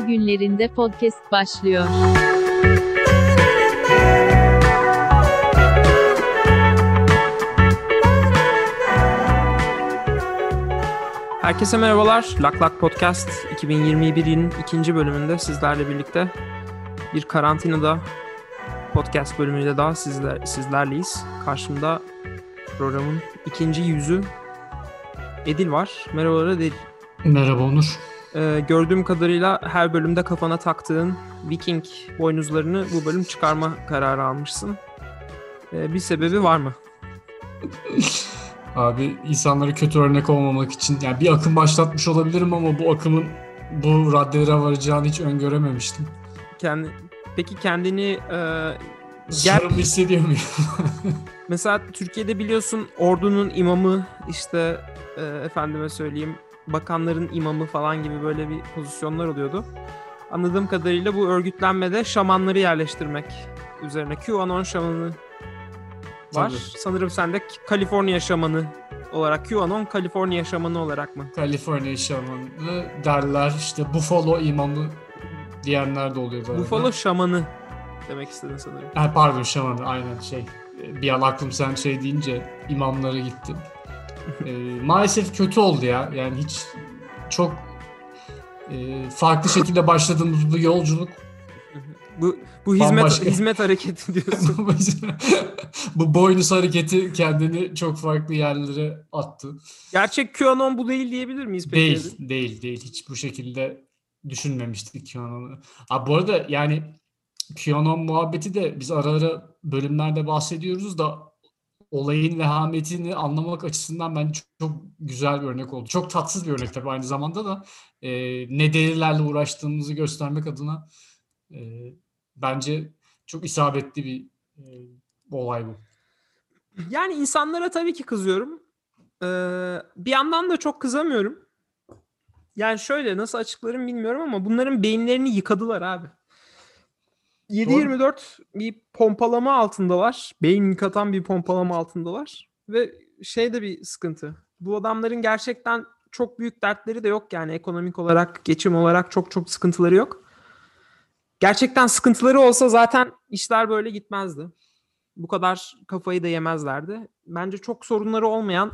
günlerinde podcast başlıyor. Herkese merhabalar. Lak Lak Podcast 2021'in ikinci bölümünde sizlerle birlikte bir karantinada podcast bölümüyle daha sizler, sizlerleyiz. Karşımda programın ikinci yüzü Edil var. Merhabalar Edil. Merhaba Onur. Ee, gördüğüm kadarıyla her bölümde kafana taktığın Viking boynuzlarını bu bölüm çıkarma kararı almışsın. Ee, bir sebebi var mı? Abi insanlara kötü örnek olmamak için yani bir akım başlatmış olabilirim ama bu akımın bu raddelere varacağını hiç öngörememiştim. Kendi, peki kendini e, Sorumlu hissediyor muyum? mesela Türkiye'de biliyorsun ordunun imamı işte e, efendime söyleyeyim bakanların imamı falan gibi böyle bir pozisyonlar oluyordu. Anladığım kadarıyla bu örgütlenmede şamanları yerleştirmek üzerine QAnon şamanı var. Tabii. Sanırım sen de Kaliforniya şamanı olarak QAnon Kaliforniya şamanı olarak mı? Kaliforniya şamanı derler işte Buffalo imamı diyenler de oluyor. bu. Buffalo şamanı demek istedin sanırım. Ha, pardon şamanı aynen şey. Bir an aklım sen şey deyince imamlara gittim. Ee, maalesef kötü oldu ya. Yani hiç çok e, farklı şekilde başladığımız bu yolculuk Bu bu hizmet Bambaşka. hizmet hareketi diyorsun. bu boynuz hareketi kendini çok farklı yerlere attı. Gerçek QAnon bu değil diyebilir miyiz peki? Değil, değil, değil. Hiç bu şekilde düşünmemiştik QAnon'u. Abi bu arada yani QAnon muhabbeti de biz ara ara bölümlerde bahsediyoruz da olayın vehametini anlamak açısından bence çok, çok güzel bir örnek oldu. Çok tatsız bir örnek tabii aynı zamanda da e, ne delilerle uğraştığımızı göstermek adına e, bence çok isabetli bir e, olay bu. Yani insanlara tabii ki kızıyorum. Ee, bir yandan da çok kızamıyorum. Yani şöyle nasıl açıklarım bilmiyorum ama bunların beyinlerini yıkadılar abi. 7-24 bir pompalama altındalar. Beyin yıkatan bir pompalama altındalar. Ve şey de bir sıkıntı. Bu adamların gerçekten çok büyük dertleri de yok yani ekonomik olarak, geçim olarak çok çok sıkıntıları yok. Gerçekten sıkıntıları olsa zaten işler böyle gitmezdi. Bu kadar kafayı da yemezlerdi. Bence çok sorunları olmayan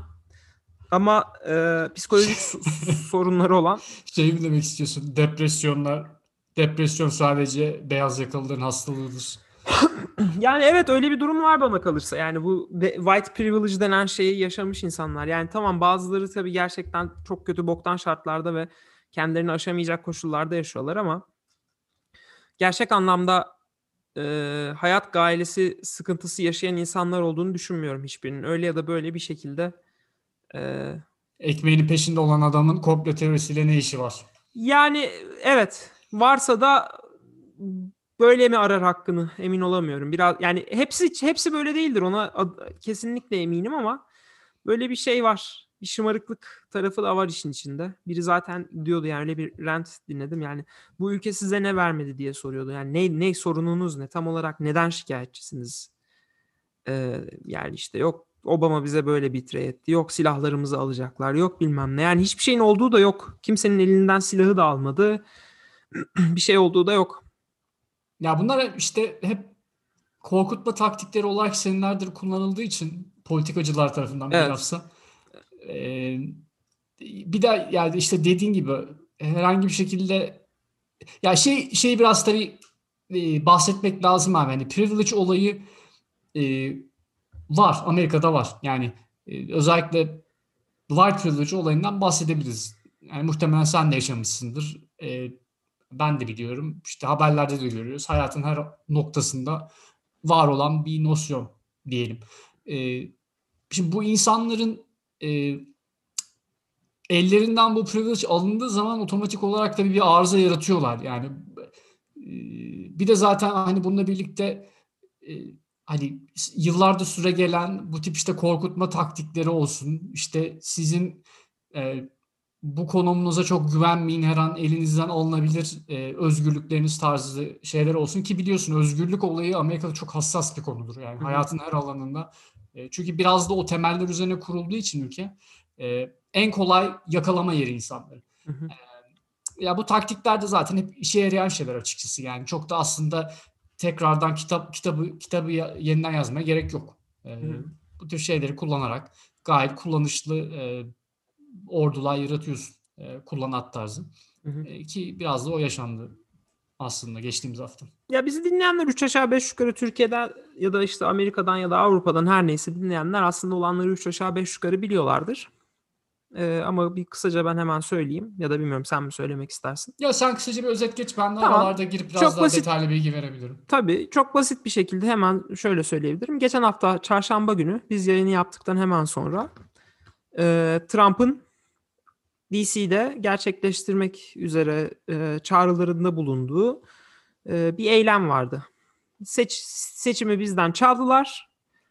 ama e, psikolojik so- sorunları olan Şey mi demek istiyorsun? Depresyonlar, depresyon sadece beyaz yakalıların hastalığıdır. Yani evet öyle bir durum var bana kalırsa. Yani bu white privilege denen şeyi yaşamış insanlar. Yani tamam bazıları tabii gerçekten çok kötü boktan şartlarda ve kendilerini aşamayacak koşullarda yaşıyorlar ama gerçek anlamda e, hayat gailesi sıkıntısı yaşayan insanlar olduğunu düşünmüyorum hiçbirinin. Öyle ya da böyle bir şekilde e, Ekmeğinin peşinde olan adamın komple teorisiyle ne işi var? Yani evet varsa da böyle mi arar hakkını emin olamıyorum. Biraz yani hepsi hepsi böyle değildir ona ad- kesinlikle eminim ama böyle bir şey var. Bir şımarıklık tarafı da var işin içinde. Biri zaten diyordu yani öyle bir rant dinledim yani bu ülke size ne vermedi diye soruyordu. Yani ne ne sorununuz ne tam olarak neden şikayetçisiniz? Ee, yani işte yok Obama bize böyle bitire etti. Yok silahlarımızı alacaklar. Yok bilmem ne. Yani hiçbir şeyin olduğu da yok. Kimsenin elinden silahı da almadı. bir şey olduğu da yok. Ya bunlar işte hep korkutma taktikleri olarak senelerdir kullanıldığı için politikacılar tarafından Evet. bilhassa. Ee, bir de yani işte dediğin gibi herhangi bir şekilde ya şey şey biraz tabii e, bahsetmek lazım abi. Hani privilege olayı e, var. Amerika'da var. Yani e, özellikle white privilege olayından bahsedebiliriz. Yani muhtemelen sen de yaşamışsındır. E, ben de biliyorum. İşte haberlerde de görüyoruz. Hayatın her noktasında var olan bir nosyon diyelim. E, şimdi bu insanların e, ellerinden bu privilege alındığı zaman otomatik olarak tabii bir arıza yaratıyorlar. Yani e, bir de zaten hani bununla birlikte e, hani yıllardır süre gelen bu tip işte korkutma taktikleri olsun. İşte sizin e, bu konumunuza çok güvenmeyin her an elinizden alınabilir e, özgürlükleriniz tarzı şeyler olsun ki biliyorsun özgürlük olayı Amerika'da çok hassas bir konudur yani Hı hı. hayatın her alanında. E, çünkü biraz da o temeller üzerine kurulduğu için ülke e, en kolay yakalama yeri insanları. Hı hı. ya bu taktikler de zaten hep işe yarayan şeyler açıkçası. Yani çok da aslında tekrardan kitap kitabı kitabı yeniden yazmaya gerek yok. Hı. bu tür şeyleri kullanarak gayet kullanışlı e, ordular yaratıyorsun. E, kullanat tarzı. Hı hı. E, ki biraz da o yaşandı aslında geçtiğimiz hafta. Ya bizi dinleyenler 3 aşağı 5 yukarı Türkiye'den ya da işte Amerika'dan ya da Avrupa'dan her neyse dinleyenler aslında olanları 3 aşağı 5 yukarı biliyorlardır. Ee, ama bir kısaca ben hemen söyleyeyim ya da bilmiyorum sen mi söylemek istersin? Ya sen kısaca bir özet geç. Ben de Tamam. aralarda girip biraz Çok daha basit. detaylı bilgi verebilirim. Tabii çok basit bir şekilde hemen şöyle söyleyebilirim. Geçen hafta çarşamba günü biz yayını yaptıktan hemen sonra e, Trump'ın DC'de gerçekleştirmek üzere e, çağrılarında bulunduğu e, bir eylem vardı. Seç, seçimi bizden çaldılar.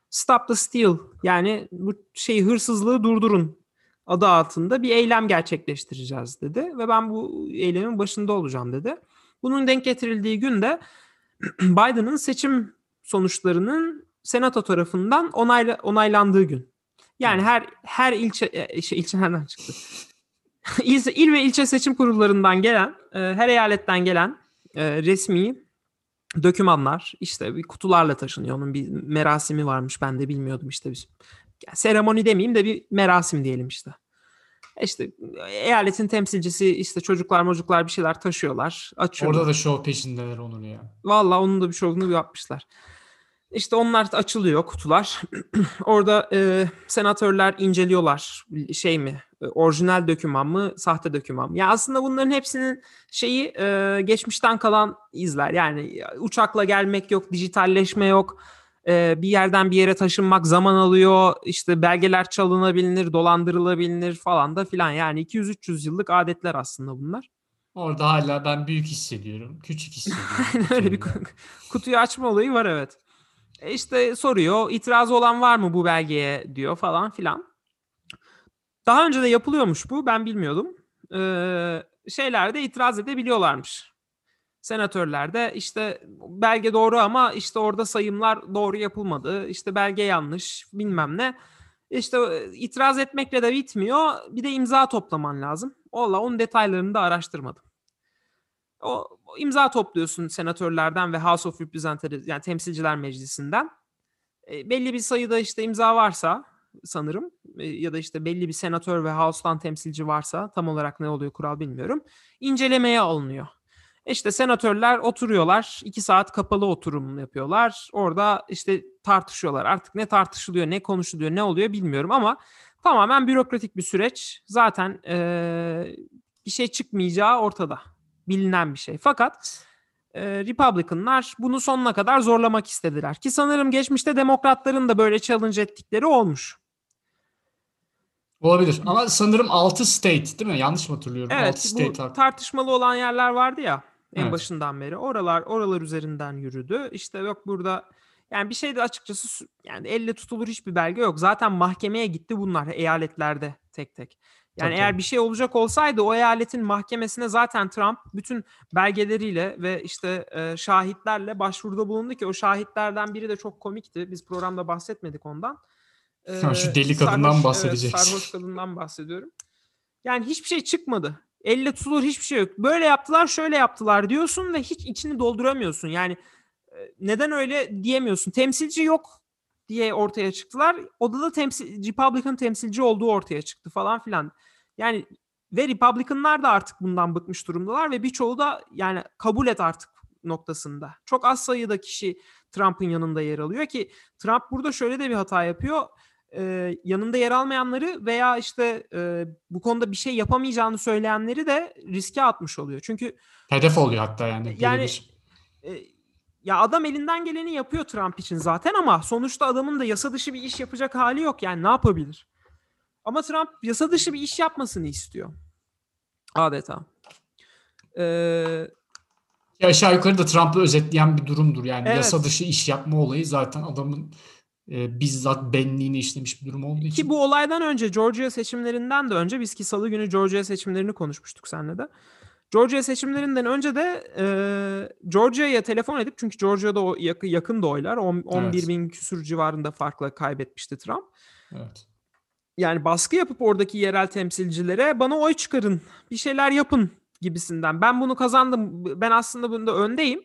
Stop the steal yani bu şeyi hırsızlığı durdurun adı altında bir eylem gerçekleştireceğiz dedi ve ben bu eylemin başında olacağım dedi. Bunun denk getirildiği günde Biden'ın seçim sonuçlarının senato tarafından onayla, onaylandığı gün. Yani Hmm. her her ilçe e, şey, ilçe nereden çıktı? il, il ve ilçe seçim kurullarından gelen, e, her eyaletten gelen e, resmi dokümanlar işte bir kutularla taşınıyor. Onun bir merasimi varmış. Ben de bilmiyordum işte biz. Yani seremoni demeyeyim de bir merasim diyelim işte. İşte eyaletin temsilcisi işte çocuklar mocuklar bir şeyler taşıyorlar. Açıyorlar. Orada da show peşindeler Onur ya. Valla onun da bir şovunu yapmışlar. İşte onlar açılıyor kutular. Orada e, senatörler inceliyorlar şey mi, e, orijinal döküman mı, sahte döküman mı? Ya aslında bunların hepsinin şeyi e, geçmişten kalan izler. Yani uçakla gelmek yok, dijitalleşme yok. E, bir yerden bir yere taşınmak zaman alıyor. İşte belgeler çalınabilir, dolandırılabilir falan da filan. Yani 200-300 yıllık adetler aslında bunlar. Orada hala ben büyük hissediyorum. Küçük hissediyorum. Öyle bir kutuyu açma olayı var evet. E işte soruyor itirazı olan var mı bu belgeye diyor falan filan. Daha önce de yapılıyormuş bu ben bilmiyordum. Ee, şeylerde itiraz edebiliyorlarmış. Senatörler de işte belge doğru ama işte orada sayımlar doğru yapılmadı. İşte belge yanlış bilmem ne. İşte e, itiraz etmekle de bitmiyor. Bir de imza toplaman lazım. Valla onun detaylarını da araştırmadım. O, imza topluyorsun senatörlerden ve House of Representatives yani temsilciler meclisinden. E, belli bir sayıda işte imza varsa sanırım e, ya da işte belli bir senatör ve House'tan temsilci varsa tam olarak ne oluyor kural bilmiyorum. incelemeye alınıyor. İşte senatörler oturuyorlar. iki saat kapalı oturum yapıyorlar. Orada işte tartışıyorlar. Artık ne tartışılıyor, ne konuşuluyor, ne oluyor bilmiyorum ama tamamen bürokratik bir süreç. Zaten eee, bir şey çıkmayacağı ortada. Bilinen bir şey. Fakat e, Republicanlar bunu sonuna kadar zorlamak istediler. Ki sanırım geçmişte demokratların da böyle challenge ettikleri olmuş. Olabilir. Ama sanırım 6 state değil mi? Yanlış mı hatırlıyorum? 6 Evet state bu tartışmalı olan yerler vardı ya en Evet. başından beri. Oralar oralar üzerinden yürüdü. İşte yok burada yani bir şey de açıkçası yani elle tutulur hiçbir belge yok. Zaten mahkemeye gitti bunlar eyaletlerde tek tek. Yani Tabii, eğer tabii. bir şey olacak olsaydı o eyaletin mahkemesine zaten Trump bütün belgeleriyle ve işte e, şahitlerle başvuruda bulundu ki o şahitlerden biri de çok komikti. Biz programda bahsetmedik ondan. Ha, şu deli kadından bahsedeceksin. Evet, sarhoş kadından bahsediyorum. Yani hiçbir şey çıkmadı. Elle tutulur hiçbir şey yok. Böyle yaptılar, şöyle yaptılar diyorsun ve hiç içini dolduramıyorsun. Yani e, neden öyle diyemiyorsun. Temsilci yok diye ortaya çıktılar. Odada temsil Republican temsilci olduğu ortaya çıktı falan filan. Yani ve Republicanlar da artık bundan bıkmış durumdalar ve birçoğu da yani kabul et artık noktasında. Çok az sayıda kişi Trump'ın yanında yer alıyor ki Trump burada şöyle de bir hata yapıyor. Ee, yanında yer almayanları veya işte e, bu konuda bir şey yapamayacağını söyleyenleri de riske atmış oluyor. Çünkü Hedef oluyor hatta yani. Yani- e, ya adam elinden geleni yapıyor Trump için zaten ama sonuçta adamın da yasa dışı bir iş yapacak hali yok. Yani ne yapabilir? Ama Trump yasa dışı bir iş yapmasını istiyor. Adeta. Ee, Ya aşağı yukarı da Trump'ı özetleyen bir durumdur. Yani Evet. yasa dışı iş yapma olayı zaten adamın e, bizzat benliğini işlemiş bir durum olduğu için. Ki bu olaydan önce Georgia seçimlerinden de önce biz ki salı günü Georgia seçimlerini konuşmuştuk seninle de. Georgia seçimlerinden önce de e, Georgia'ya telefon edip çünkü Georgia'da o yakın, yakın oylar. On- 11 Evet. bin küsur civarında farkla kaybetmişti Trump. Evet. Yani baskı yapıp oradaki yerel temsilcilere bana oy çıkarın, bir şeyler yapın gibisinden. Ben bunu kazandım. Ben aslında bunda öndeyim.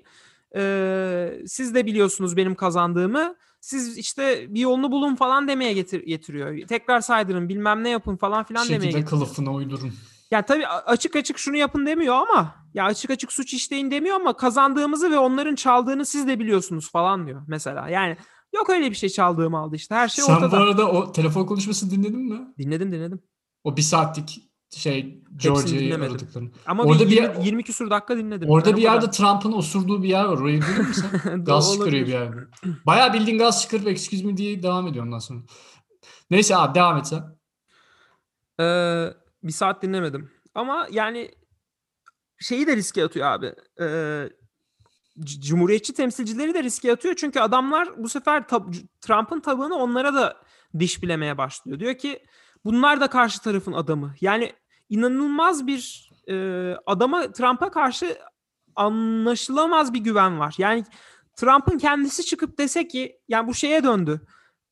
Ee, siz de biliyorsunuz benim kazandığımı. Siz işte bir yolunu bulun falan demeye getir getiriyor. Tekrar saydırın bilmem ne yapın falan filan demeye Şekilde getiriyor. kılıfına uydurun. Yani tabii açık açık şunu yapın demiyor ama ya açık açık suç işleyin demiyor ama kazandığımızı ve onların çaldığını siz de biliyorsunuz falan diyor mesela. Yani yok öyle bir şey çaldığım aldı işte. Her şey Sen ortada. bu arada o telefon konuşmasını dinledin mi? Dinledim dinledim. O bir saatlik şey Georgia'yı aradıklarını. Ama Orada bir bir 20, 20 küsur dakika dinledim. Orada o bir yerde. Trump'ın osurduğu bir yer var. Orayı duydun mu sen? gaz çıkarıyor bir yerde. Bayağı bildiğin gaz çıkarıp excuse me diye devam ediyor ondan sonra. Neyse abi devam et sen. Ee, bir saat dinlemedim. Ama yani şeyi de riske atıyor abi. Ee, Cumhuriyetçi temsilcileri de riske atıyor. Çünkü adamlar bu sefer tab- Trump'ın tabağını onlara da diş bilemeye başlıyor. Diyor ki bunlar da karşı tarafın adamı. Yani inanılmaz bir e, adama Trump'a karşı anlaşılamaz bir güven var. Yani Trump'ın kendisi çıkıp dese ki yani bu şeye döndü.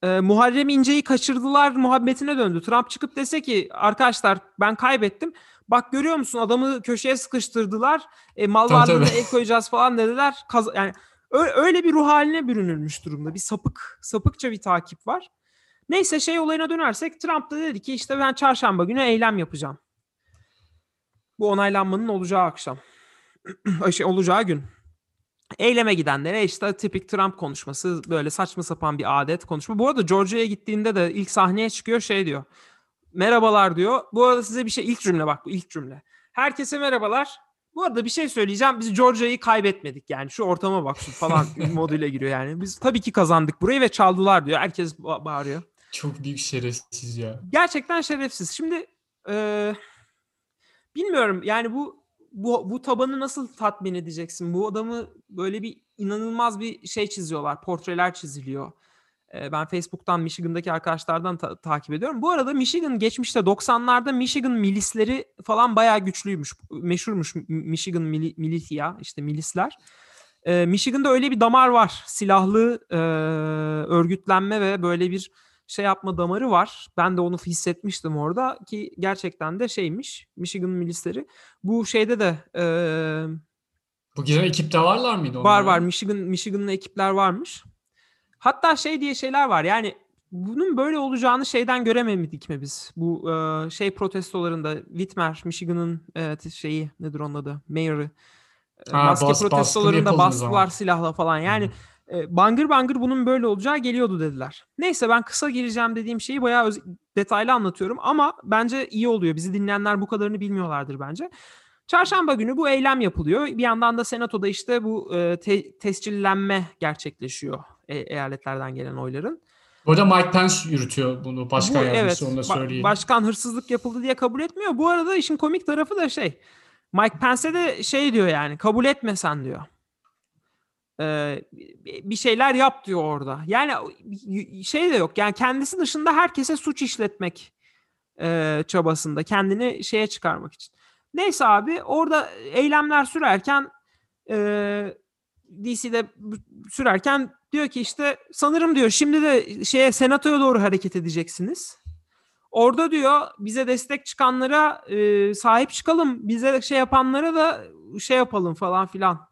E, Muharrem İnce'yi kaçırdılar muhabbetine döndü. Trump çıkıp dese ki arkadaşlar ben kaybettim. Bak görüyor musun adamı köşeye sıkıştırdılar. E, mal Tabii, varlığına tabii. el koyacağız falan dediler. Kaz- yani öyle bir ruh haline bürünülmüş durumda. Bir sapık, sapıkça bir takip var. Neyse şey olayına dönersek Trump da dedi ki işte ben çarşamba günü eylem yapacağım. Bu onaylanmanın olacağı akşam. Şey, olacağı gün. Eyleme gidenlere işte tipik Trump konuşması böyle saçma sapan bir adet konuşma. Bu arada Georgia'ya gittiğinde de ilk sahneye çıkıyor şey diyor. Merhabalar diyor. Bu arada size bir şey ilk cümle bak bu ilk cümle. Herkese merhabalar. Bu arada bir şey söyleyeceğim. Biz Georgia'yı kaybetmedik yani. Şu ortama bak şu falan moduyla giriyor yani. Biz tabii ki kazandık burayı ve çaldılar diyor. Herkes ba- bağırıyor. Çok büyük şerefsiz ya. Gerçekten şerefsiz. Şimdi eee, bilmiyorum yani bu bu bu tabanı nasıl tatmin edeceksin? Bu adamı böyle bir inanılmaz bir şey çiziyorlar. Portreler çiziliyor. Ben Facebook'tan Michigan'daki arkadaşlardan ta- takip ediyorum. Bu arada Michigan geçmişte 90'larda Michigan milisleri falan bayağı güçlüymüş. Meşhurmuş Michigan mili, militia işte milisler. Eee, Michigan'da öyle bir damar var. Silahlı eee, örgütlenme ve böyle bir şey yapma damarı var. Ben de onu hissetmiştim orada ki gerçekten de şeymiş. Michigan milisleri. Bu şeyde de eee, Bu giren ekipte varlar mıydı? var onlar? var Michigan Michigan'lı ekipler varmış. Hatta şey diye şeyler var. Yani bunun böyle olacağını şeyden göremedik mi biz? Bu eee, şey protestolarında Whitmer, Michigan'ın evet, şeyi nedir onun adı? Mayor'ı. eee, Ha, maske bas- protestolarında bastılar silahla falan. Yani e, bangır bangır bunun böyle olacağı geliyordu dediler. Neyse ben kısa gireceğim dediğim şeyi bayağı öz- detaylı anlatıyorum ama bence iyi oluyor. Bizi dinleyenler bu kadarını bilmiyorlardır bence. Çarşamba günü bu eylem yapılıyor. Bir yandan da senatoda işte bu e, te- tescillenme gerçekleşiyor e- eyaletlerden gelen oyların. Bu arada Mike Pence yürütüyor bunu. Başkan Bu, yardımcısı evet, onu da söyleyelim. başkan hırsızlık yapıldı diye kabul etmiyor. Bu arada işin komik tarafı da şey. Mike Pence'e de şey diyor yani kabul etmesen diyor. Ee, bir şeyler yap diyor orada. Yani şey de yok. Yani kendisi dışında herkese suç işletmek e, çabasında. Kendini şeye çıkarmak için. Neyse abi orada eylemler sürerken e, DC'de sürerken diyor ki işte sanırım diyor şimdi de şeye senatoya doğru hareket edeceksiniz. Orada diyor bize destek çıkanlara e, sahip çıkalım. Bize şey yapanlara da şey yapalım falan filan.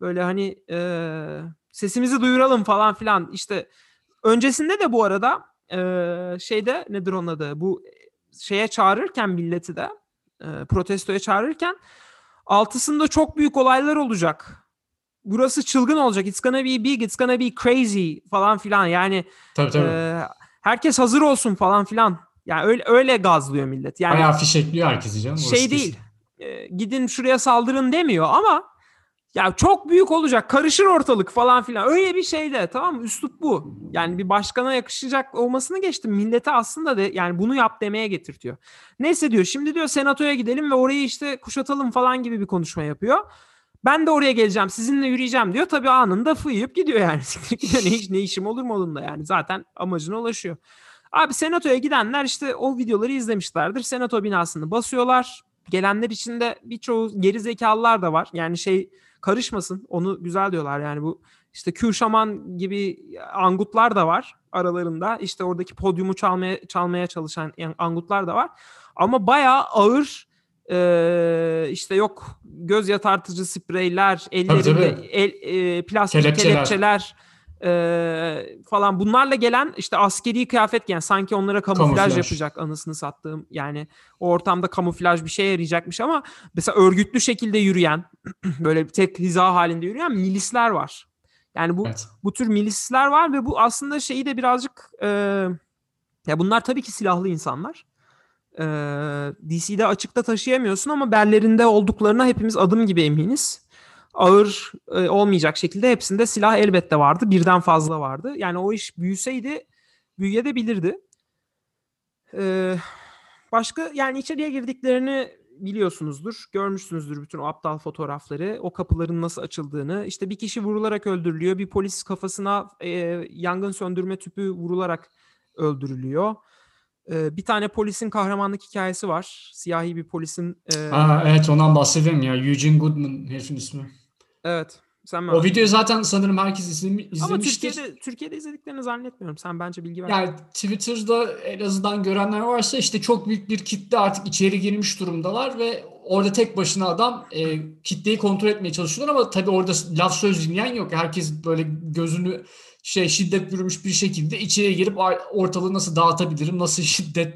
Böyle hani e, sesimizi duyuralım falan filan. İşte öncesinde de bu arada e, şeyde nedir onun adı? Bu şeye çağırırken milleti de e, protestoya çağırırken altısında çok büyük olaylar olacak. Burası çılgın olacak. It's gonna be big, it's gonna be crazy falan filan. Yani Tabii tabii. e, herkes hazır olsun falan filan. Yani öyle öyle gazlıyor millet. Yani Bayağı fişekliyor herkesi canım. orası şey kesin. değil. e, gidin şuraya saldırın demiyor ama ya çok büyük olacak. Karışır ortalık falan filan. Öyle bir şeyde tamam mı? Üslup bu. Yani bir başkana yakışacak olmasını geçtim. Millete aslında de yani bunu yap demeye getirtiyor. Neyse diyor. Şimdi diyor senatoya gidelim ve orayı işte kuşatalım falan gibi bir konuşma yapıyor. Ben de oraya geleceğim. Sizinle yürüyeceğim diyor. Tabii anında fıyıp gidiyor yani. Ne, iş, ne işim olur mu onunla yani. Zaten amacına ulaşıyor. Abi senatoya gidenler işte o videoları izlemişlerdir. Senato binasını basıyorlar. Gelenler içinde birçoğu geri zekalılar da var. Yani şey karışmasın. Onu güzel diyorlar yani bu işte Kürşaman gibi angutlar da var aralarında. İşte oradaki podyumu çalmaya çalmaya çalışan angutlar da var. Ama bayağı ağır Ee, işte yok göz yatartıcı spreyler, ellerinde el, e, plastik Kelepçeler. kelepçeler, e, falan bunlarla gelen işte askeri kıyafet giyen sanki onlara kamuflaj, Kamuflaj. yapacak anısını sattığım yani o ortamda kamuflaj bir şey yarayacakmış ama mesela örgütlü şekilde yürüyen böyle tek hiza halinde yürüyen milisler var. Yani bu Evet. bu tür milisler var ve bu aslında şeyi de birazcık e, ya bunlar tabii ki silahlı insanlar. E, DC'de açıkta taşıyamıyorsun ama bellerinde olduklarına hepimiz adım gibi eminiz. Ağır e, olmayacak şekilde hepsinde silah elbette vardı. Birden fazla vardı. Yani o iş büyüseydi büyüyebilirdi. E, başka yani içeriye girdiklerini biliyorsunuzdur. Görmüşsünüzdür bütün o aptal fotoğrafları. O kapıların nasıl açıldığını. İşte bir kişi vurularak öldürülüyor. Bir polis kafasına e, yangın söndürme tüpü vurularak öldürülüyor. E, bir tane polisin kahramanlık hikayesi var. Siyahi bir polisin. E, Ha, evet ondan bahsedelim ya. Eugene Goodman herifin ismi. evet. Sen mi? O videoyu zaten sanırım herkes izlemi- Ama izlemiştir. Türkiye'de Türkiye'de izlediklerini zannetmiyorum. Sen bence bilgi ver. Yani Twitter'da en azından görenler varsa işte çok büyük bir kitle artık içeri girmiş durumdalar ve orada tek başına adam e, kitleyi kontrol etmeye çalışıyorlar ama tabii orada laf söz dinleyen yok. Herkes böyle gözünü şey şiddet bürümüş bir şekilde içeriye girip ortalığı nasıl dağıtabilirim, nasıl şiddet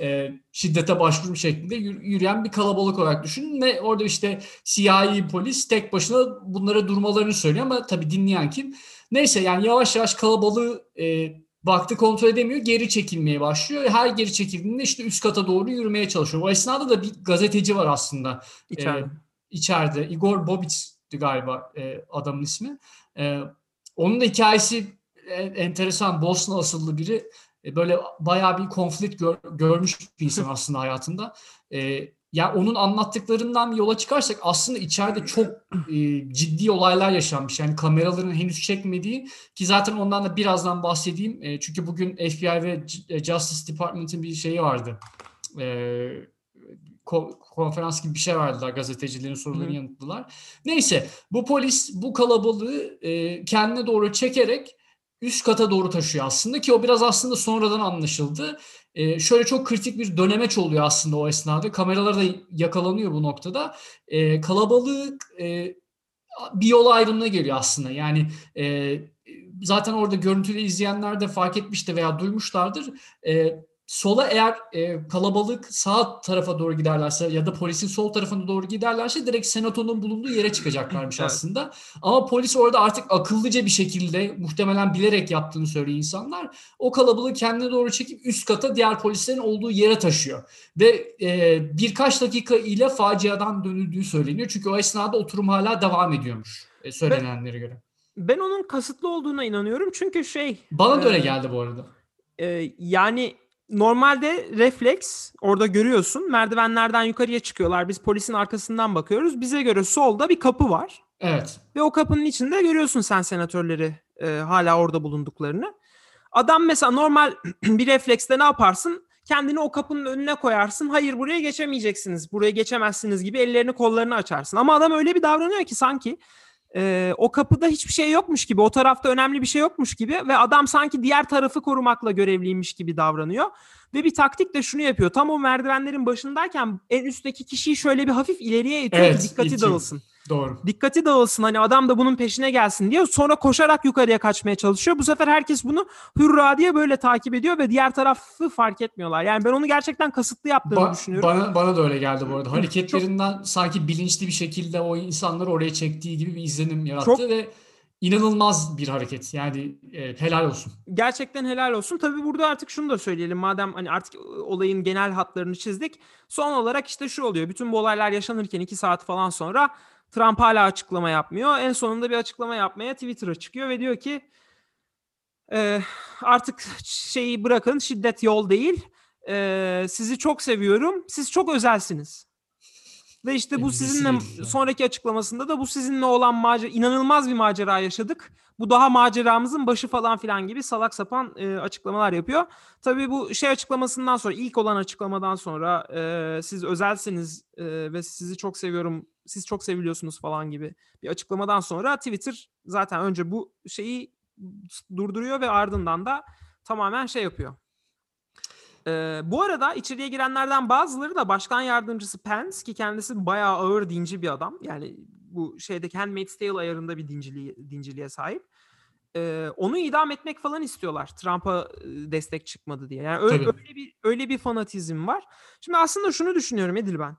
e, şiddete başvurum şeklinde yür- yürüyen bir kalabalık olarak düşünün ve orada işte siyahi polis tek başına bunlara durmalarını söylüyor ama tabii dinleyen kim? Neyse yani yavaş yavaş kalabalığı e, baktı kontrol edemiyor. Geri çekilmeye başlıyor. Her geri çekildiğinde işte üst kata doğru yürümeye çalışıyor. O esnada da bir gazeteci var aslında. İçeride. E, içeride. Igor Bobic'ti galiba e, adamın ismi. E, onun da hikayesi e, enteresan. Bosna asıllı biri. E, böyle bayağı bir konflikt gör- görmüş bir insan aslında hayatında. E, ya onun anlattıklarından yola çıkarsak aslında içeride çok e, ciddi olaylar yaşanmış. Yani kameraların henüz çekmediği ki zaten ondan da birazdan bahsedeyim. E, çünkü bugün FBI ve e, Justice Department'ın bir şeyi vardı. E, ko- konferans gibi bir şey verdiler. Gazetecilerin sorularını Hı. yanıtladılar. Neyse bu polis bu kalabalığı e, kendine doğru çekerek üst kata doğru taşıyor aslında ki o biraz aslında sonradan anlaşıldı. E, şöyle çok kritik bir dönemeç oluyor aslında o esnada. Kameralar da yakalanıyor bu noktada. E, kalabalık e, bir yol ayrımına geliyor aslında. Yani e, zaten orada görüntülü izleyenler de fark etmişti veya duymuşlardır. E, sola eğer e, kalabalık sağ tarafa doğru giderlerse ya da polisin sol tarafına doğru giderlerse direkt senatonun bulunduğu yere çıkacaklarmış Evet. aslında. Ama polis orada artık akıllıca bir şekilde muhtemelen bilerek yaptığını söylüyor insanlar. O kalabalığı kendine doğru çekip üst kata diğer polislerin olduğu yere taşıyor. Ve e, birkaç dakika ile faciadan dönüldüğü söyleniyor. Çünkü o esnada oturum hala devam ediyormuş e, söylenenlere göre. Ben onun kasıtlı olduğuna inanıyorum. Çünkü şey Bana da öyle Ee, geldi bu arada. e, yani normalde refleks orada görüyorsun. Merdivenlerden yukarıya çıkıyorlar. Biz polisin arkasından bakıyoruz. Bize göre solda bir kapı var. Evet. Ve o kapının içinde görüyorsun sen senatörleri e, hala orada bulunduklarını. Adam mesela normal bir reflekste ne yaparsın? Kendini o kapının önüne koyarsın. Hayır buraya geçemeyeceksiniz. Buraya geçemezsiniz gibi ellerini kollarını açarsın. Ama adam öyle bir davranıyor ki sanki e, o kapıda hiçbir şey yokmuş gibi. O tarafta önemli bir şey yokmuş gibi. Ve adam sanki diğer tarafı korumakla görevliymiş gibi davranıyor. Ve bir taktik de şunu yapıyor. Tam o merdivenlerin başındayken en üstteki kişiyi şöyle bir hafif ileriye itiyor Evet, dikkati dağılsın Doğru. dikkati dağılsın hani adam da bunun peşine gelsin diye sonra koşarak yukarıya kaçmaya çalışıyor. Bu sefer herkes bunu hurra diye böyle takip ediyor ve diğer tarafı fark etmiyorlar. Yani ben onu gerçekten kasıtlı yaptığını Ba- düşünüyorum. bana, bana da öyle geldi bu arada. Hareketlerinden sanki bilinçli bir şekilde o insanları oraya çektiği gibi bir izlenim yarattı Çok- ve inanılmaz bir hareket. Yani e, helal olsun. Gerçekten helal olsun. Tabii burada artık şunu da söyleyelim. Madem hani artık olayın genel hatlarını çizdik. Son olarak işte şu oluyor. Bütün bu olaylar yaşanırken iki saat falan sonra Trump hala açıklama yapmıyor. En sonunda bir açıklama yapmaya Twitter'a çıkıyor ve diyor ki "Ee, artık şeyi bırakın şiddet yol değil. Ee, sizi çok seviyorum. Siz çok özelsiniz. Ve işte bu sizinle sonraki açıklamasında da bu sizinle olan macera inanılmaz bir macera yaşadık. Bu daha maceramızın başı falan filan gibi salak sapan e, açıklamalar yapıyor. Tabii bu şey açıklamasından sonra ilk olan açıklamadan sonra e, siz özelsiniz e, ve sizi çok seviyorum. Siz çok seviliyorsunuz falan gibi bir açıklamadan sonra Twitter zaten önce bu şeyi durduruyor ve ardından da tamamen şey yapıyor. Ee, bu arada içeriye girenlerden bazıları da başkan yardımcısı Pence ki kendisi bayağı ağır dinci bir adam. Yani bu şeydeki Handmaid's Tale ayarında bir dinciliğe, dinciliğe sahip. Ee, onu idam etmek falan istiyorlar Trump'a destek çıkmadı diye. Yani öyle, Tabii. öyle bir öyle bir fanatizm var. Şimdi aslında şunu düşünüyorum Edil ben.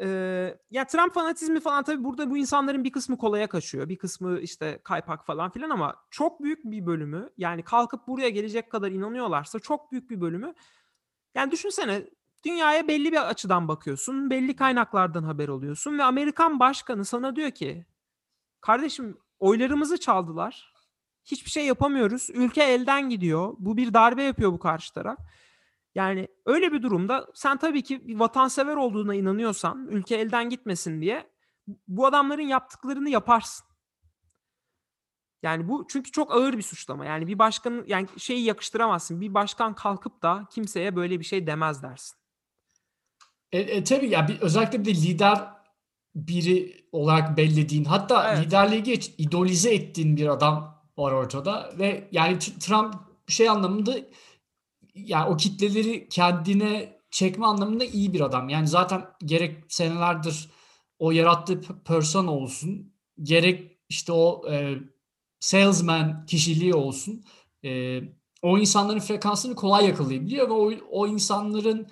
Ee, ya Trump fanatizmi falan tabii burada bu insanların bir kısmı kolaya kaçıyor. Bir kısmı işte kaypak falan filan ama çok büyük bir bölümü yani kalkıp buraya gelecek kadar inanıyorlarsa çok büyük bir bölümü yani düşünsene dünyaya belli bir açıdan bakıyorsun. Belli kaynaklardan haber alıyorsun ve Amerikan başkanı sana diyor ki kardeşim oylarımızı çaldılar. Hiçbir şey yapamıyoruz. Ülke elden gidiyor. Bu bir darbe yapıyor bu karşı taraf. Yani öyle bir durumda sen tabii ki bir vatansever olduğuna inanıyorsan ülke elden gitmesin diye bu adamların yaptıklarını yaparsın. Yani bu çünkü çok ağır bir suçlama. Yani bir başkanın yani şeyi yakıştıramazsın. Bir başkan kalkıp da kimseye böyle bir şey demez dersin. E, e, tabii ya bir, özellikle bir de lider biri olarak bellediğin hatta Evet. liderliği geç idolize ettiğin bir adam var ortada ve yani Trump şey anlamında yani o kitleleri kendine çekme anlamında iyi bir adam. Yani zaten gerek senelerdir o yarattığı persona olsun gerek işte o e, salesman kişiliği olsun e, o insanların frekansını kolay yakalayabiliyor ve o, o insanların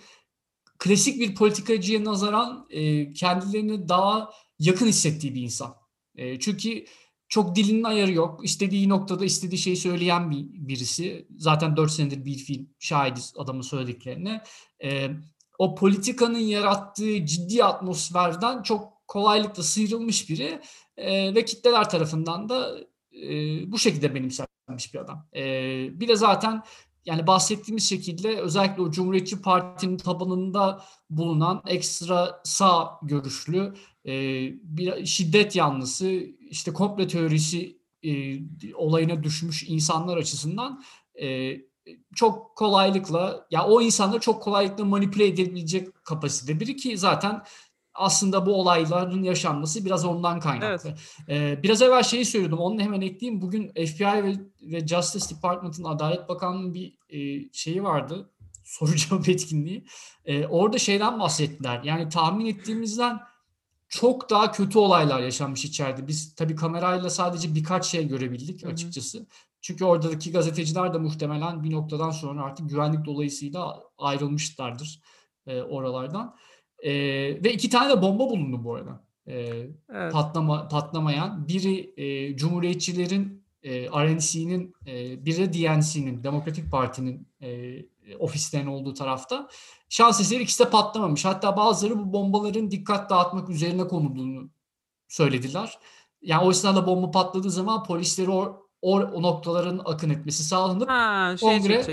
klasik bir politikacıya nazaran e, kendilerini daha yakın hissettiği bir insan. E, çünkü çok dilinin ayarı yok. İstediği noktada istediği şeyi söyleyen bir birisi. Zaten 4 senedir bir film şahidiz adamın söylediklerine. E, o politikanın yarattığı ciddi atmosferden çok kolaylıkla sıyrılmış biri e, ve kitleler tarafından da e, bu şekilde benimsenmiş bir adam. E, bir de zaten yani bahsettiğimiz şekilde özellikle o Cumhuriyetçi Parti'nin tabanında bulunan ekstra sağ görüşlü e, bir şiddet yanlısı işte komple teorisi e, olayına düşmüş insanlar açısından e, çok kolaylıkla ya o insanları çok kolaylıkla manipüle edebilecek kapasite biri ki zaten aslında bu olayların yaşanması biraz ondan kaynaklı. Ee, biraz evvel şeyi söylüyordum. Onu hemen ekleyeyim. Bugün FBI ve, ve Justice Department'ın Adalet Bakanlığı'nın bir e, şeyi vardı. Soru cevap etkinliği. Ee, orada şeyden bahsettiler. Yani tahmin ettiğimizden çok daha kötü olaylar yaşanmış içeride. Biz tabii kamerayla sadece birkaç şey görebildik Hı hı. açıkçası. Çünkü oradaki gazeteciler de muhtemelen bir noktadan sonra artık güvenlik dolayısıyla ayrılmışlardır e, oralardan. E, ve iki tane de bomba bulundu bu arada. E, Evet. patlama patlamayan. Biri e, Cumhuriyetçilerin e, RNC'nin e, biri de DNC'nin Demokratik Parti'nin e, ofislerinin olduğu tarafta. Şans eseri ikisi de patlamamış. Hatta bazıları bu bombaların dikkat dağıtmak üzerine konulduğunu söylediler. Yani o esnada bomba patladığı zaman polisleri o, o, o noktaların akın etmesi sağlanıp Ha, şey Kongre-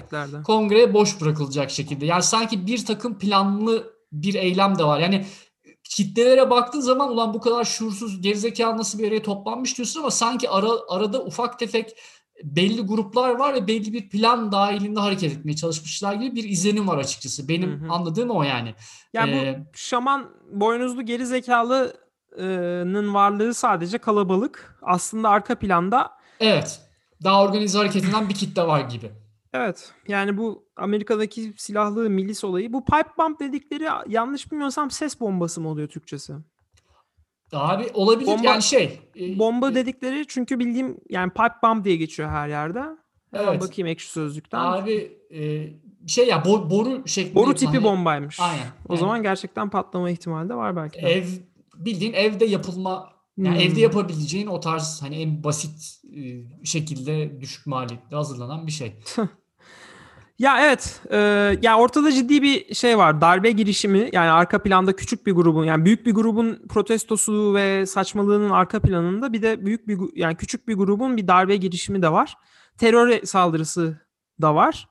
kongre boş bırakılacak şekilde. Yani sanki bir takım planlı bir eylem de var. Yani kitlelere baktığın zaman ulan bu kadar şuursuz gerizekalı nasıl bir araya toplanmış diyorsun ama sanki ara, arada ufak tefek belli gruplar var ve belli bir plan dahilinde hareket etmeye çalışmışlar gibi bir izlenim var açıkçası. Benim Hı hı. anladığım o yani. Yani Ee, bu şaman boynuzlu geri zekalının varlığı sadece kalabalık. Aslında arka planda Evet. Daha organize hareket eden bir kitle var gibi. Evet yani bu Amerika'daki silahlı milis olayı bu pipe bomb dedikleri yanlış bilmiyorsam ses bombası mı oluyor Türkçesi? Abi olabilir Bomba- yani şey. e, Bomba e, dedikleri çünkü bildiğim yani pipe bomb diye geçiyor her yerde. Hemen Evet. bakayım ekşi sözlükten. Abi e, şey ya bo- boru şeklinde. Boru tipi bombaymış. Aynen. O Yani- zaman gerçekten patlama ihtimali de var belki. de. Ev bildiğin evde yapılma yani Hmm. evde yapabileceğin o tarz hani en basit e, şekilde düşük maliyetli hazırlanan bir şey. Ya evet, e, ya ortada ciddi bir şey var. Darbe girişimi yani arka planda küçük bir grubun yani büyük bir grubun protestosu ve saçmalığının arka planında bir de büyük bir yani küçük bir grubun bir darbe girişimi de var. Terör saldırısı da var.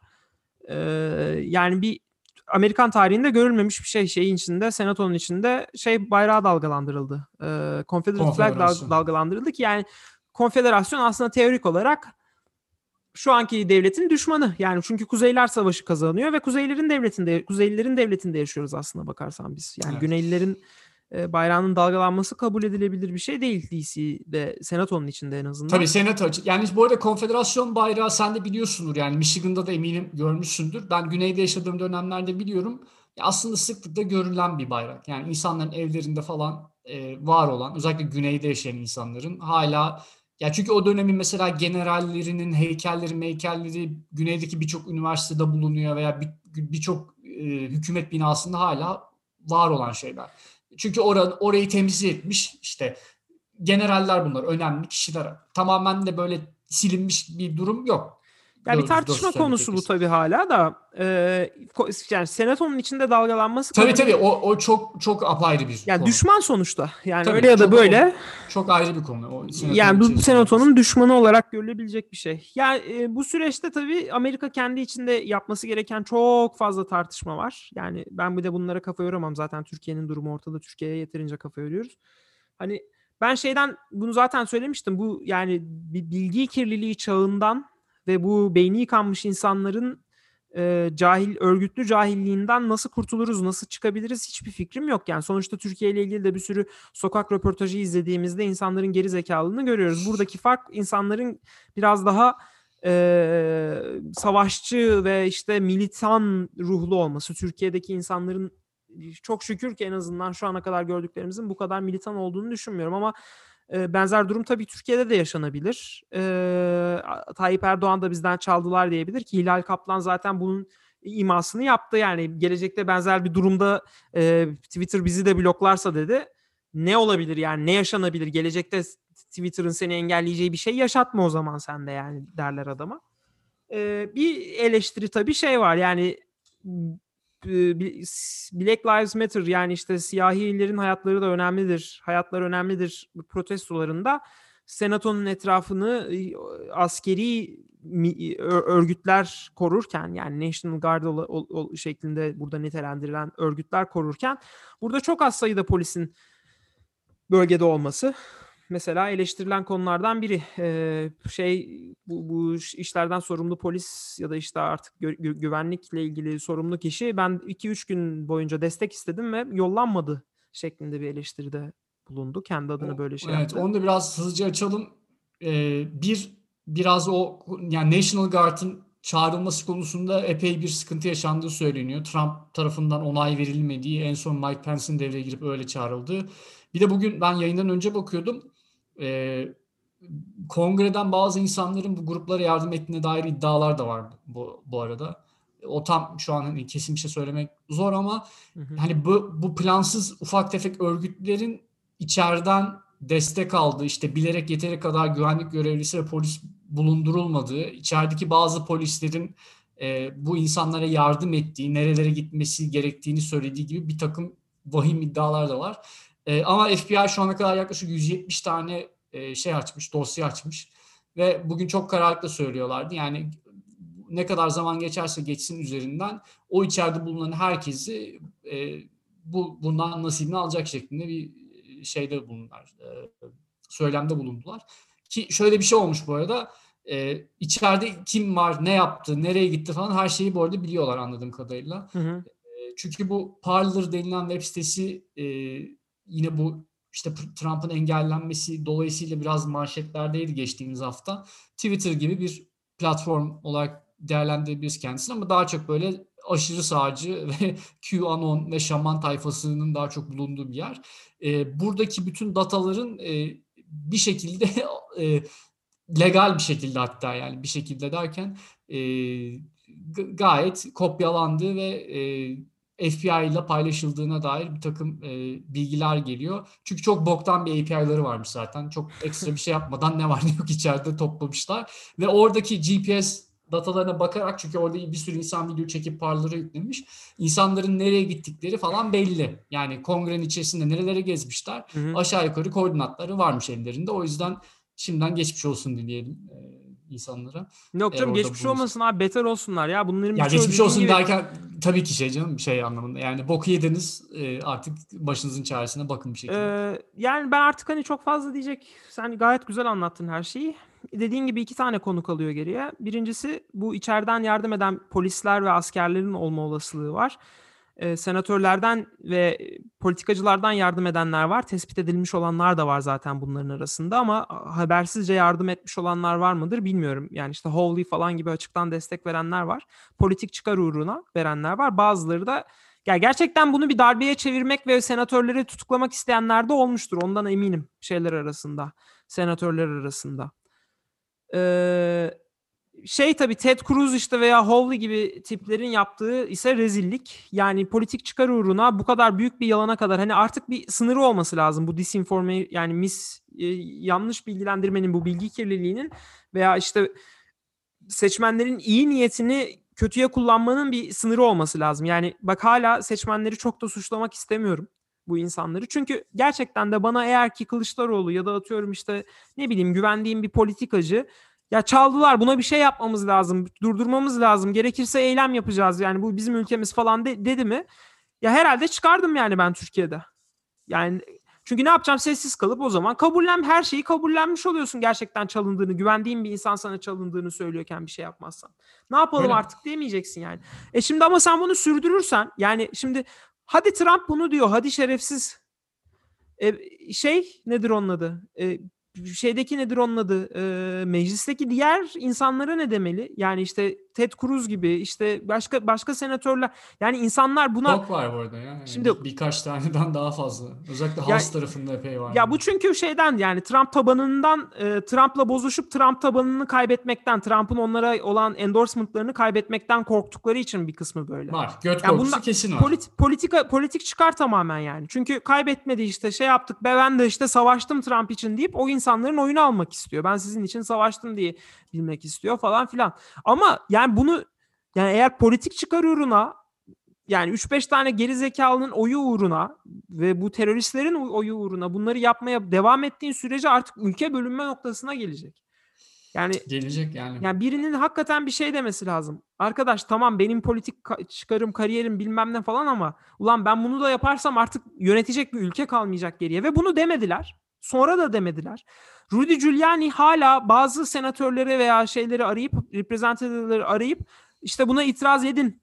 E, yani bir Amerikan tarihinde görülmemiş bir şey şeyin içinde, senatonun içinde şey bayrağı dalgalandırıldı. E, Confederate flag dal- dalgalandırıldı ki yani konfederasyon aslında teorik olarak şu anki devletin düşmanı. Yani çünkü Kuzeyler Savaşı kazanıyor ve Kuzeylerin devletinde, Kuzeylilerin devletinde yaşıyoruz aslında bakarsan biz. Yani Evet. Güneylilerin e, bayrağının dalgalanması kabul edilebilir bir şey değil DC'de senatonun içinde en azından. Tabii senato Yani bu arada konfederasyon bayrağı sen de biliyorsundur yani Michigan'da da eminim görmüşsündür. Ben güneyde yaşadığım dönemlerde biliyorum. Aslında sıklıkla görülen bir bayrak. Yani insanların evlerinde falan e, var olan özellikle güneyde yaşayan insanların hala ya çünkü o dönemin mesela generallerinin heykelleri, heykelleri güneydeki birçok üniversitede bulunuyor veya bir- birçok e, hükümet binasında hala var olan şeyler. Çünkü oranı, orayı temsil etmiş işte generaller bunlar, önemli kişiler. Tamamen de böyle silinmiş bir durum yok. Yani bir tartışma dört konusu bu tabii hala da e, yani senatonun içinde dalgalanması Tabii tabii o, o çok çok apayrı bir yani konu. düşman sonuçta. Yani Tabii, öyle ya da böyle. Çok ayrı bir konu. O Yani bu senatonun düşmanı olarak görülebilecek bir şey. Yani e, bu süreçte tabii Amerika kendi içinde yapması gereken çok fazla tartışma var. Yani ben bir de bunlara kafa yoramam. Zaten Türkiye'nin durumu ortada. Türkiye'ye yeterince kafa yoruyoruz. Hani ben şeyden bunu zaten söylemiştim. Bu yani bir bilgi kirliliği çağından ve bu beyni yıkanmış insanların e, cahil örgütlü cahilliğinden nasıl kurtuluruz, nasıl çıkabiliriz hiçbir fikrim yok. Yani sonuçta Türkiye ile ilgili de bir sürü sokak röportajı izlediğimizde insanların geri zekalılığını görüyoruz. Buradaki fark insanların biraz daha e, savaşçı ve işte militan ruhlu olması. Türkiye'deki insanların çok şükür ki en azından şu ana kadar gördüklerimizin bu kadar militan olduğunu düşünmüyorum ama benzer durum tabii Türkiye'de de yaşanabilir. E, Tayyip Erdoğan da bizden çaldılar diyebilir ki Hilal Kaplan zaten bunun imasını yaptı. Yani gelecekte benzer bir durumda e, Twitter bizi de bloklarsa dedi. Ne olabilir yani ne yaşanabilir? Gelecekte Twitter'ın seni engelleyeceği bir şey yaşatma o zaman sen de yani derler adama. E, bir eleştiri tabii şey var yani Black Lives Matter yani işte siyahilerin hayatları da önemlidir, hayatlar önemlidir protestolarında senatonun etrafını e, askeri örgütler korurken yani National Guard şeklinde burada nitelendirilen örgütler korurken burada çok az sayıda polisin bölgede olması mesela eleştirilen konulardan biri Ee, şey bu, bu iş- işlerden sorumlu polis ya da işte artık gü- gü- güvenlikle ilgili sorumlu kişi ben 2-3 gün boyunca destek istedim ve yollanmadı şeklinde bir eleştiride bulundu. Kendi adına böyle şey evet, yaptı. onu da biraz hızlıca açalım. Ee, bir biraz o yani National Guard'ın çağrılması konusunda epey bir sıkıntı yaşandığı söyleniyor. Trump tarafından onay verilmediği, en son Mike Pence'in devreye girip öyle çağrıldığı. Bir de bugün ben yayından önce bakıyordum. Ee, kongreden bazı insanların bu gruplara yardım ettiğine dair iddialar da var bu, bu arada. O tam şu an hani kesin bir şey söylemek zor ama Hı hı. hani bu, bu plansız ufak tefek örgütlerin içeriden destek aldığı işte bilerek yeteri kadar güvenlik görevlisi ve polis bulundurulmadığı, içerideki bazı polislerin e, bu insanlara yardım ettiği, nerelere gitmesi gerektiğini söylediği gibi bir takım vahim iddialar da var. E, ama FBI şu ana kadar yaklaşık 170 tane e, şey açmış, dosya açmış ve bugün çok kararlılıkla söylüyorlardı. Yani ne kadar zaman geçerse geçsin üzerinden o içeride bulunan herkesi e, bu bundan nasibini alacak şeklinde bir şeyde bulundular. E, söylemde bulundular. Ki şöyle bir şey olmuş bu arada. E, içeride kim var, ne yaptı, nereye gitti falan her şeyi bu arada biliyorlar anladığım kadarıyla. Hı hı. E, Çünkü bu Parler denilen web sitesi e, yine bu işte Trump'ın engellenmesi dolayısıyla biraz manşetlerdeydi geçtiğimiz hafta. Twitter gibi bir platform olarak değerlendirebiliriz kendisini ama daha çok böyle aşırı sağcı ve QAnon ve şaman tayfasının daha çok bulunduğu bir yer. E, buradaki bütün dataların e, bir şekilde e, legal bir şekilde hatta yani bir şekilde derken e, gayet kopyalandığı ve e, FBI ile paylaşıldığına dair bir takım e, bilgiler geliyor. Çünkü çok boktan bir API'ları varmış zaten. Çok ekstra bir şey yapmadan ne var ne yok içeride toplamışlar. Ve oradaki GPS datalarına bakarak çünkü orada bir sürü insan video çekip parlara yüklemiş. İnsanların nereye gittikleri falan belli. Yani kongrenin içerisinde nerelere gezmişler. Hı hı. Aşağı yukarı koordinatları varmış ellerinde. O yüzden şimdiden geçmiş olsun dileyelim e, insanlara. Yok canım geçmiş bulunsun. olmasın abi beter olsunlar ya bunların Ya birçoğu geçmiş olsun gibi- derken tabii ki şey canım şey anlamında. Yani boku yediniz e, artık başınızın çaresine bakın bir şekilde. Ee, yani ben artık hani çok fazla diyecek. Sen gayet güzel anlattın her şeyi. Dediğin gibi iki tane konu kalıyor geriye. Birincisi bu içeriden yardım eden polisler ve askerlerin olma olasılığı var. E, senatörlerden ve politikacılardan yardım edenler var. Tespit edilmiş olanlar da var zaten bunların arasında ama habersizce yardım etmiş olanlar var mıdır bilmiyorum. Yani işte Hawley falan gibi açıktan destek verenler var. Politik çıkar uğruna verenler var. Bazıları da ya gerçekten bunu bir darbeye çevirmek ve senatörleri tutuklamak isteyenler de olmuştur. Ondan eminim şeyler arasında, senatörler arasında. Ee, şey tabii Ted Cruz işte veya Hawley gibi tiplerin yaptığı ise rezillik. Yani politik çıkar uğruna bu kadar büyük bir yalana kadar hani artık bir sınırı olması lazım bu disinforme yani mis e, yanlış bilgilendirmenin bu bilgi kirliliğinin veya işte seçmenlerin iyi niyetini kötüye kullanmanın bir sınırı olması lazım. Yani bak hala seçmenleri çok da suçlamak istemiyorum bu insanları. Çünkü gerçekten de bana eğer ki Kılıçdaroğlu ya da atıyorum işte ne bileyim güvendiğim bir politikacı ya çaldılar buna bir şey yapmamız lazım, durdurmamız lazım, gerekirse eylem yapacağız yani bu bizim ülkemiz falan de, dedi mi? Ya herhalde çıkardım yani ben Türkiye'de. Yani çünkü ne yapacağım sessiz kalıp o zaman kabullen her şeyi kabullenmiş oluyorsun gerçekten çalındığını, güvendiğin bir insan sana çalındığını söylüyorken bir şey yapmazsan. Ne yapalım Öyle. artık diyemeyeceksin yani. E şimdi ama sen bunu sürdürürsen yani şimdi hadi Trump bunu diyor, hadi şerefsiz e, şey nedir onun adı? E, şeydeki nedir onun adı? E, meclisteki diğer insanlara ne demeli? Yani işte Ted Cruz gibi işte başka başka senatörler yani insanlar buna çok var bu arada ya. Yani şimdi birkaç taneden daha fazla. Özellikle House ya, tarafında epey var. Ya bu çünkü şeyden yani Trump tabanından e, Trump'la bozuşup Trump tabanını kaybetmekten, Trump'ın onlara olan endorsement'larını kaybetmekten korktukları için bir kısmı böyle. Var. Göt yani korkusu kesin var. Polit, politika politik çıkar tamamen yani. Çünkü kaybetmedi işte şey yaptık be ben de işte savaştım Trump için deyip o insanların oyunu almak istiyor. Ben sizin için savaştım diye bilmek istiyor falan filan. Ama yani bunu yani eğer politik çıkar uğruna yani 3-5 tane geri zekalının oyu uğruna ve bu teröristlerin oyu uğruna bunları yapmaya devam ettiğin sürece artık ülke bölünme noktasına gelecek. Yani gelecek yani. Yani birinin hakikaten bir şey demesi lazım. Arkadaş tamam benim politik çıkarım, kariyerim bilmem ne falan ama ulan ben bunu da yaparsam artık yönetecek bir ülke kalmayacak geriye ve bunu demediler. Sonra da demediler. Rudy Giuliani hala bazı senatörleri veya şeyleri arayıp, reprezentatifleri arayıp işte buna itiraz edin.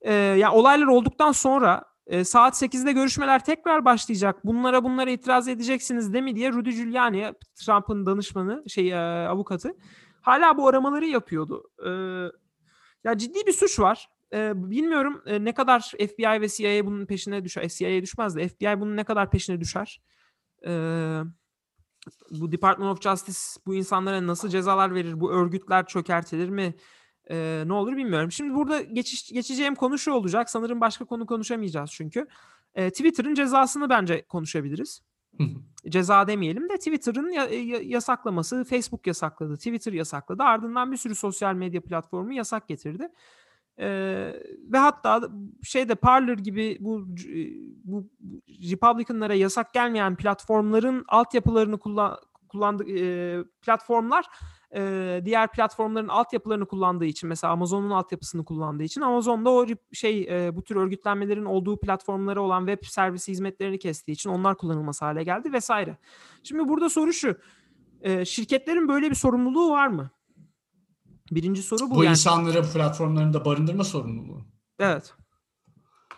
Ee, yani olaylar olduktan sonra e, saat 8'de görüşmeler tekrar başlayacak. Bunlara bunlara itiraz edeceksiniz değil mi diye Rudy Giuliani, Trump'ın danışmanı, şey e, avukatı hala bu aramaları yapıyordu. Ee, ya ciddi bir suç var. Ee, bilmiyorum e, ne kadar FBI ve CIA bunun peşine düşer. CIA düşmez de FBI bunun ne kadar peşine düşer. Ee, bu Department of Justice bu insanlara nasıl cezalar verir? Bu örgütler çökertilir mi? Ee, ne olur bilmiyorum. Şimdi burada geçiş, geçeceğim konu şu olacak. Sanırım başka konu konuşamayacağız çünkü. Ee, Twitter'ın cezasını bence konuşabiliriz. Ceza demeyelim de Twitter'ın ya, ya, yasaklaması, Facebook yasakladı, Twitter yasakladı. Ardından bir sürü sosyal medya platformu yasak getirdi. Ee, ve hatta şeyde Parler gibi bu bu Republican'lara yasak gelmeyen platformların altyapılarını kullan kullandığı e, platformlar e, diğer platformların altyapılarını kullandığı için mesela Amazon'un altyapısını kullandığı için Amazon'da o şey e, bu tür örgütlenmelerin olduğu platformlara olan web servisi hizmetlerini kestiği için onlar kullanılması hale geldi vesaire. Şimdi burada soru şu. E, şirketlerin böyle bir sorumluluğu var mı? Birinci soru bu. Bu yani. insanları platformlarında barındırma sorumluluğu. Evet.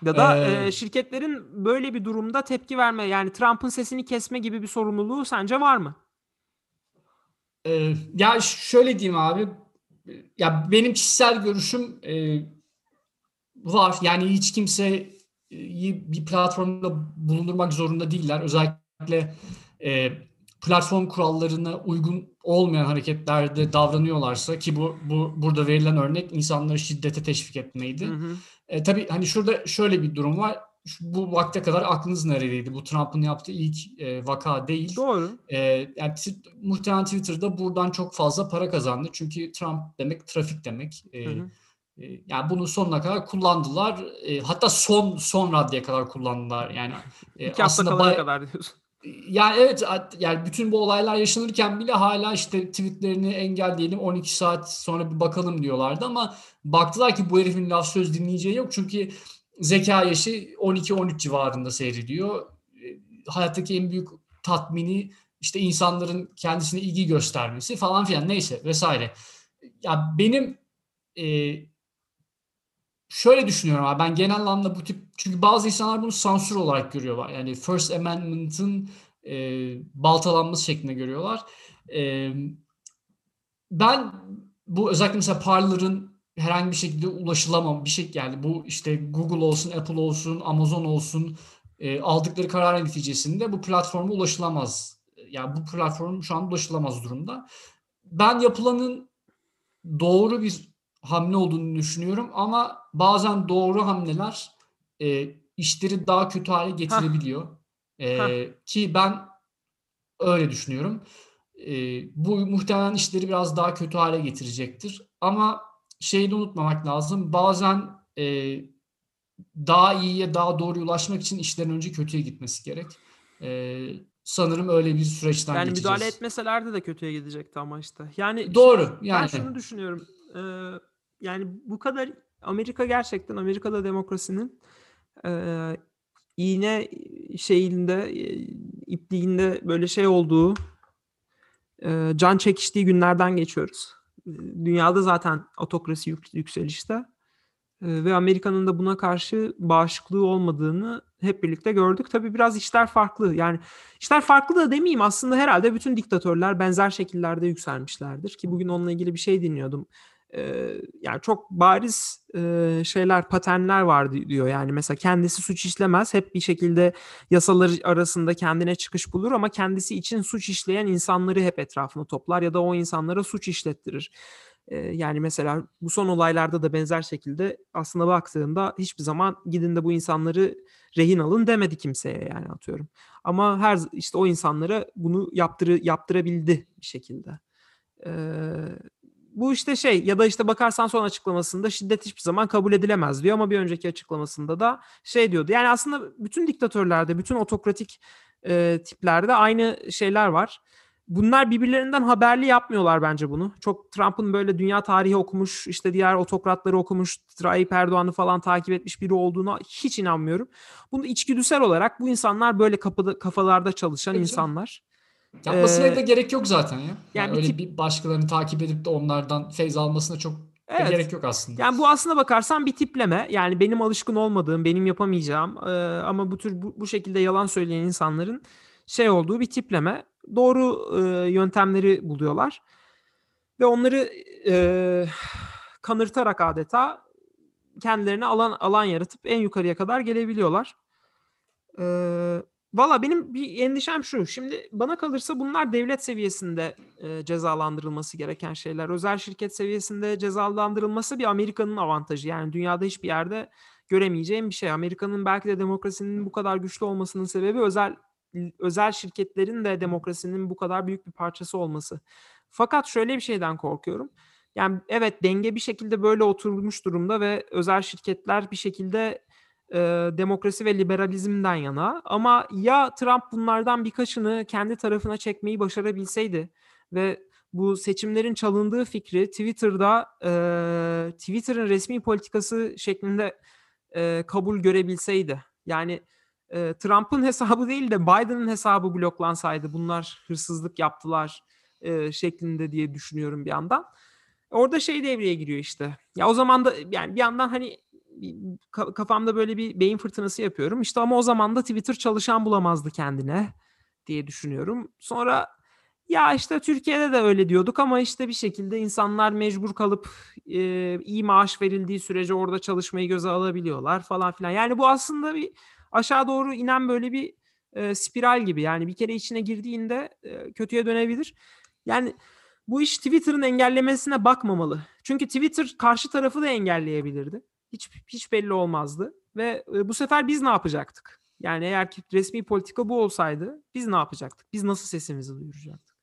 Ya da ee, e, şirketlerin böyle bir durumda tepki verme yani Trump'ın sesini kesme gibi bir sorumluluğu sence var mı? E, ya şöyle diyeyim abi. Ya benim kişisel görüşüm e, var. Yani hiç kimse bir platformda bulundurmak zorunda değiller. Özellikle e, platform kurallarına uygun olmayan hareketlerde davranıyorlarsa ki bu, bu burada verilen örnek insanları şiddete teşvik etmeydi. Hı hı. E, tabii hani şurada şöyle bir durum var. Bu vakte kadar aklınız neredeydi? Bu Trump'ın yaptığı ilk e, vaka değil. Doğru. E, yani muhtemelen Twitter'da buradan çok fazla para kazandı. Çünkü Trump demek trafik demek. E, hı hı. E, yani bunu sonuna kadar kullandılar. E, hatta son son raddeye kadar kullandılar. Yani e, İki hafta kalana kadar diyorsun yani evet yani bütün bu olaylar yaşanırken bile hala işte tweetlerini engelleyelim 12 saat sonra bir bakalım diyorlardı ama baktılar ki bu herifin laf söz dinleyeceği yok çünkü zeka yaşı 12-13 civarında seyrediyor. Hayattaki en büyük tatmini işte insanların kendisine ilgi göstermesi falan filan neyse vesaire. Ya benim e, şöyle düşünüyorum abi ben genel anlamda bu tip çünkü bazı insanlar bunu sansür olarak görüyorlar. Yani First Amendment'ın e, baltalanması şeklinde görüyorlar. E, ben bu özellikle mesela Parler'ın herhangi bir şekilde ulaşılamam bir şey yani bu işte Google olsun, Apple olsun, Amazon olsun e, aldıkları karar neticesinde bu platforma ulaşılamaz. Yani bu platform şu an ulaşılamaz durumda. Ben yapılanın doğru bir hamle olduğunu düşünüyorum ama bazen doğru hamleler e, işleri daha kötü hale getirebiliyor. E, ki ben öyle düşünüyorum. E, bu muhtemelen işleri biraz daha kötü hale getirecektir. Ama şeyi de unutmamak lazım. Bazen e, daha iyiye, daha doğru ulaşmak için işlerin önce kötüye gitmesi gerek. E, sanırım öyle bir süreçten yani geçeceğiz. müdahale etmeselerdi de kötüye gidecekti ama işte. Yani Doğru. Ben Yani şunu düşünüyorum. e, yani bu kadar Amerika gerçekten Amerika'da demokrasinin e, iğne şeyinde ipliğinde böyle şey olduğu e, can çekiştiği günlerden geçiyoruz. Dünyada zaten otokrasi yük- yükselişte ve Amerika'nın da buna karşı bağışıklığı olmadığını hep birlikte gördük. Tabii biraz işler farklı. Yani işler farklı da demeyeyim aslında herhalde bütün diktatörler benzer şekillerde yükselmişlerdir ki bugün onunla ilgili bir şey dinliyordum. Yani çok bariz şeyler, paternler var di- diyor. Yani mesela kendisi suç işlemez. Hep bir şekilde yasalar arasında kendine çıkış bulur ama kendisi için suç işleyen insanları hep etrafına toplar ya da o insanlara suç işlettirir. Yani mesela bu son olaylarda da benzer şekilde aslında baktığında hiçbir zaman gidin de bu insanları rehin alın demedi kimseye yani atıyorum. Ama her işte o insanlara bunu yaptırı yaptırabildi bir şekilde. Ee, bu işte şey ya da işte bakarsan son açıklamasında şiddet hiçbir zaman kabul edilemez diyor ama bir önceki açıklamasında da şey diyordu. Yani aslında bütün diktatörlerde, bütün otokratik e, tiplerde aynı şeyler var. Bunlar birbirlerinden haberli yapmıyorlar bence bunu. Çok Trump'ın böyle dünya tarihi okumuş, işte diğer otokratları okumuş, Tayyip Erdoğan'ı falan takip etmiş biri olduğuna hiç inanmıyorum. Bunu içgüdüsel olarak bu insanlar böyle kapıda, kafalarda çalışan canım. insanlar. Yapmasına Ee, da gerek yok zaten ya. Yani, yani bir öyle tip- bir başkalarını takip edip de onlardan feyz almasına çok Evet. gerek yok aslında. Yani bu aslına bakarsan bir tipleme. Yani benim alışkın olmadığım, benim yapamayacağım e, ama bu tür bu, bu şekilde yalan söyleyen insanların şey olduğu bir tipleme. Doğru e, yöntemleri buluyorlar ve onları e, kanırtarak adeta kendilerine alan alan yaratıp en yukarıya kadar gelebiliyorlar. E, Valla benim bir endişem şu. Şimdi bana kalırsa bunlar devlet seviyesinde e, cezalandırılması gereken şeyler. Özel şirket seviyesinde cezalandırılması bir Amerika'nın avantajı. Yani dünyada hiçbir yerde göremeyeceğim bir şey. Amerika'nın belki de demokrasinin bu kadar güçlü olmasının sebebi özel özel şirketlerin de demokrasinin bu kadar büyük bir parçası olması. Fakat şöyle bir şeyden korkuyorum. Yani evet denge bir şekilde böyle oturmuş durumda ve özel şirketler bir şekilde e, demokrasi ve liberalizmden yana ama ya Trump bunlardan birkaçını kendi tarafına çekmeyi başarabilseydi ve bu seçimlerin çalındığı fikri Twitter'da e, Twitter'ın resmi politikası şeklinde e, kabul görebilseydi. Yani e, Trump'ın hesabı değil de Biden'ın hesabı bloklansaydı bunlar hırsızlık yaptılar e, şeklinde diye düşünüyorum bir yandan. Orada şey devreye giriyor işte. Ya o zaman da yani bir yandan hani kafamda böyle bir beyin fırtınası yapıyorum. İşte ama o zaman da Twitter çalışan bulamazdı kendine diye düşünüyorum. Sonra ya işte Türkiye'de de öyle diyorduk ama işte bir şekilde insanlar mecbur kalıp e, iyi maaş verildiği sürece orada çalışmayı göze alabiliyorlar falan filan. Yani bu aslında bir aşağı doğru inen böyle bir e, spiral gibi. Yani bir kere içine girdiğinde e, kötüye dönebilir. Yani bu iş Twitter'ın engellemesine bakmamalı. Çünkü Twitter karşı tarafı da engelleyebilirdi. Hiç hiç belli olmazdı ve e, bu sefer biz ne yapacaktık? Yani eğer ki resmi politika bu olsaydı biz ne yapacaktık? Biz nasıl sesimizi duyuracaktık?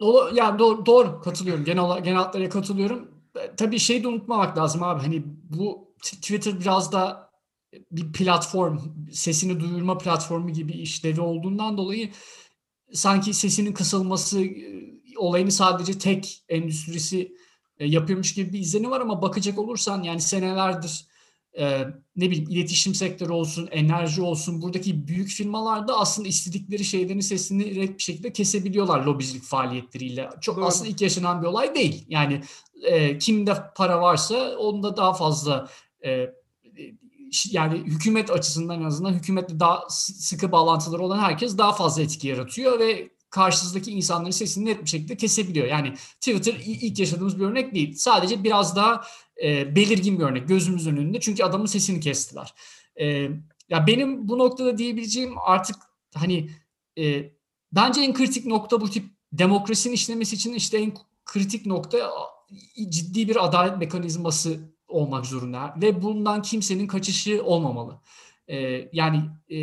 Doğru, yani doğru, doğru katılıyorum. Genel genel hatlarıyla katılıyorum. E, Tabii şeyi de unutmamak lazım abi. Hani bu Twitter biraz da bir platform, sesini duyurma platformu gibi işlevi olduğundan dolayı sanki sesinin kısılması e, olayını sadece tek endüstrisi e, yapıyormuş gibi bir izlenim var ama bakacak olursan yani senelerdir e, ne bileyim iletişim sektörü olsun, enerji olsun buradaki büyük firmalarda aslında istedikleri şeylerin sesini direkt bir şekilde kesebiliyorlar lobicilik faaliyetleriyle. Çok Doğru. aslında ilk yaşanan bir olay değil. Yani e, kimde para varsa onda daha fazla e, yani hükümet açısından en azından hükümetle daha sıkı bağlantıları olan herkes daha fazla etki yaratıyor ve karşısındaki insanların sesini net bir şekilde kesebiliyor. Yani Twitter ilk yaşadığımız bir örnek değil. Sadece biraz daha e, belirgin bir örnek gözümüzün önünde. Çünkü adamın sesini kestiler. E, ya benim bu noktada diyebileceğim artık hani e, bence en kritik nokta bu tip demokrasinin işlemesi için işte en kritik nokta ciddi bir adalet mekanizması olmak zorunda ve bundan kimsenin kaçışı olmamalı. Ee, yani e,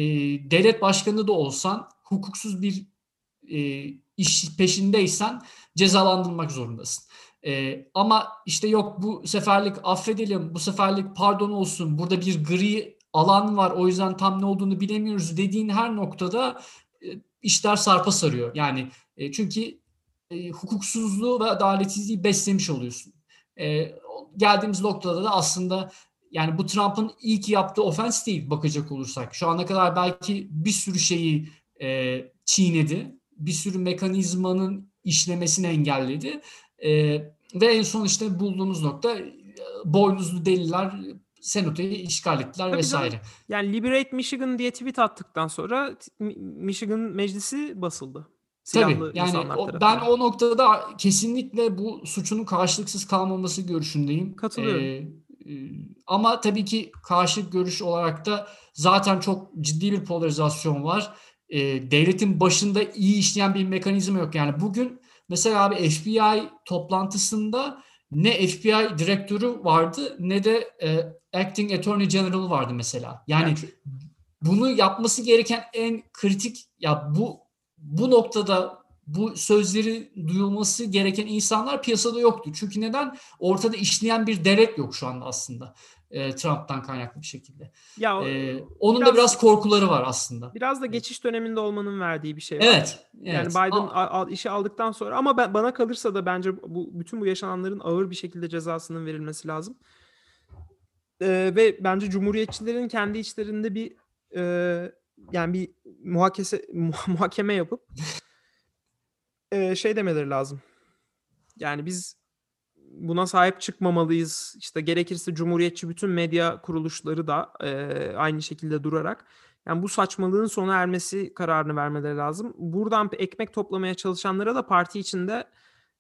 devlet başkanı da olsan hukuksuz bir e, iş peşindeysen cezalandırmak zorundasın. E, ama işte yok bu seferlik affedelim, bu seferlik pardon olsun, burada bir gri alan var o yüzden tam ne olduğunu bilemiyoruz dediğin her noktada e, işler sarpa sarıyor. Yani e, çünkü e, hukuksuzluğu ve adaletsizliği beslemiş oluyorsun. E, geldiğimiz noktada da aslında yani bu Trump'ın ilk yaptığı ofens değil bakacak olursak. Şu ana kadar belki bir sürü şeyi e, çiğnedi. Bir sürü mekanizmanın işlemesini engelledi. E, ve en son işte bulduğumuz nokta e, boynuzlu deliler senatoyu işgal ettiler Tabii vesaire. canım. Yani Liberate Michigan diye tweet attıktan sonra Michigan meclisi basıldı. Silahlı Tabii yani o, ben o noktada kesinlikle bu suçunun karşılıksız kalmaması görüşündeyim. Katılıyorum. Ee, e, ama tabii ki karşı görüş olarak da zaten çok ciddi bir polarizasyon var. E, devletin başında iyi işleyen bir mekanizma yok. Yani bugün mesela abi FBI toplantısında ne FBI direktörü vardı ne de e, Acting Attorney General vardı mesela. Yani, bunu yapması gereken en kritik ya bu bu noktada bu sözleri duyulması gereken insanlar piyasada yoktu. Çünkü neden? Ortada işleyen bir devlet yok şu anda aslında. E, Trump'tan kaynaklı bir şekilde. Ya e, onun biraz, da biraz korkuları var aslında. Biraz da geçiş döneminde olmanın verdiği bir şey var. Evet. Yani evet. Biden al, al, işi aldıktan sonra ama ben, bana kalırsa da bence bu bütün bu yaşananların ağır bir şekilde cezasının verilmesi lazım. E, ve bence cumhuriyetçilerin kendi içlerinde bir e, yani bir muhakese muhakeme yapıp e, şey demeleri lazım. Yani biz buna sahip çıkmamalıyız. İşte gerekirse cumhuriyetçi bütün medya kuruluşları da e, aynı şekilde durarak yani bu saçmalığın sona ermesi kararını vermeleri lazım. Buradan ekmek toplamaya çalışanlara da parti içinde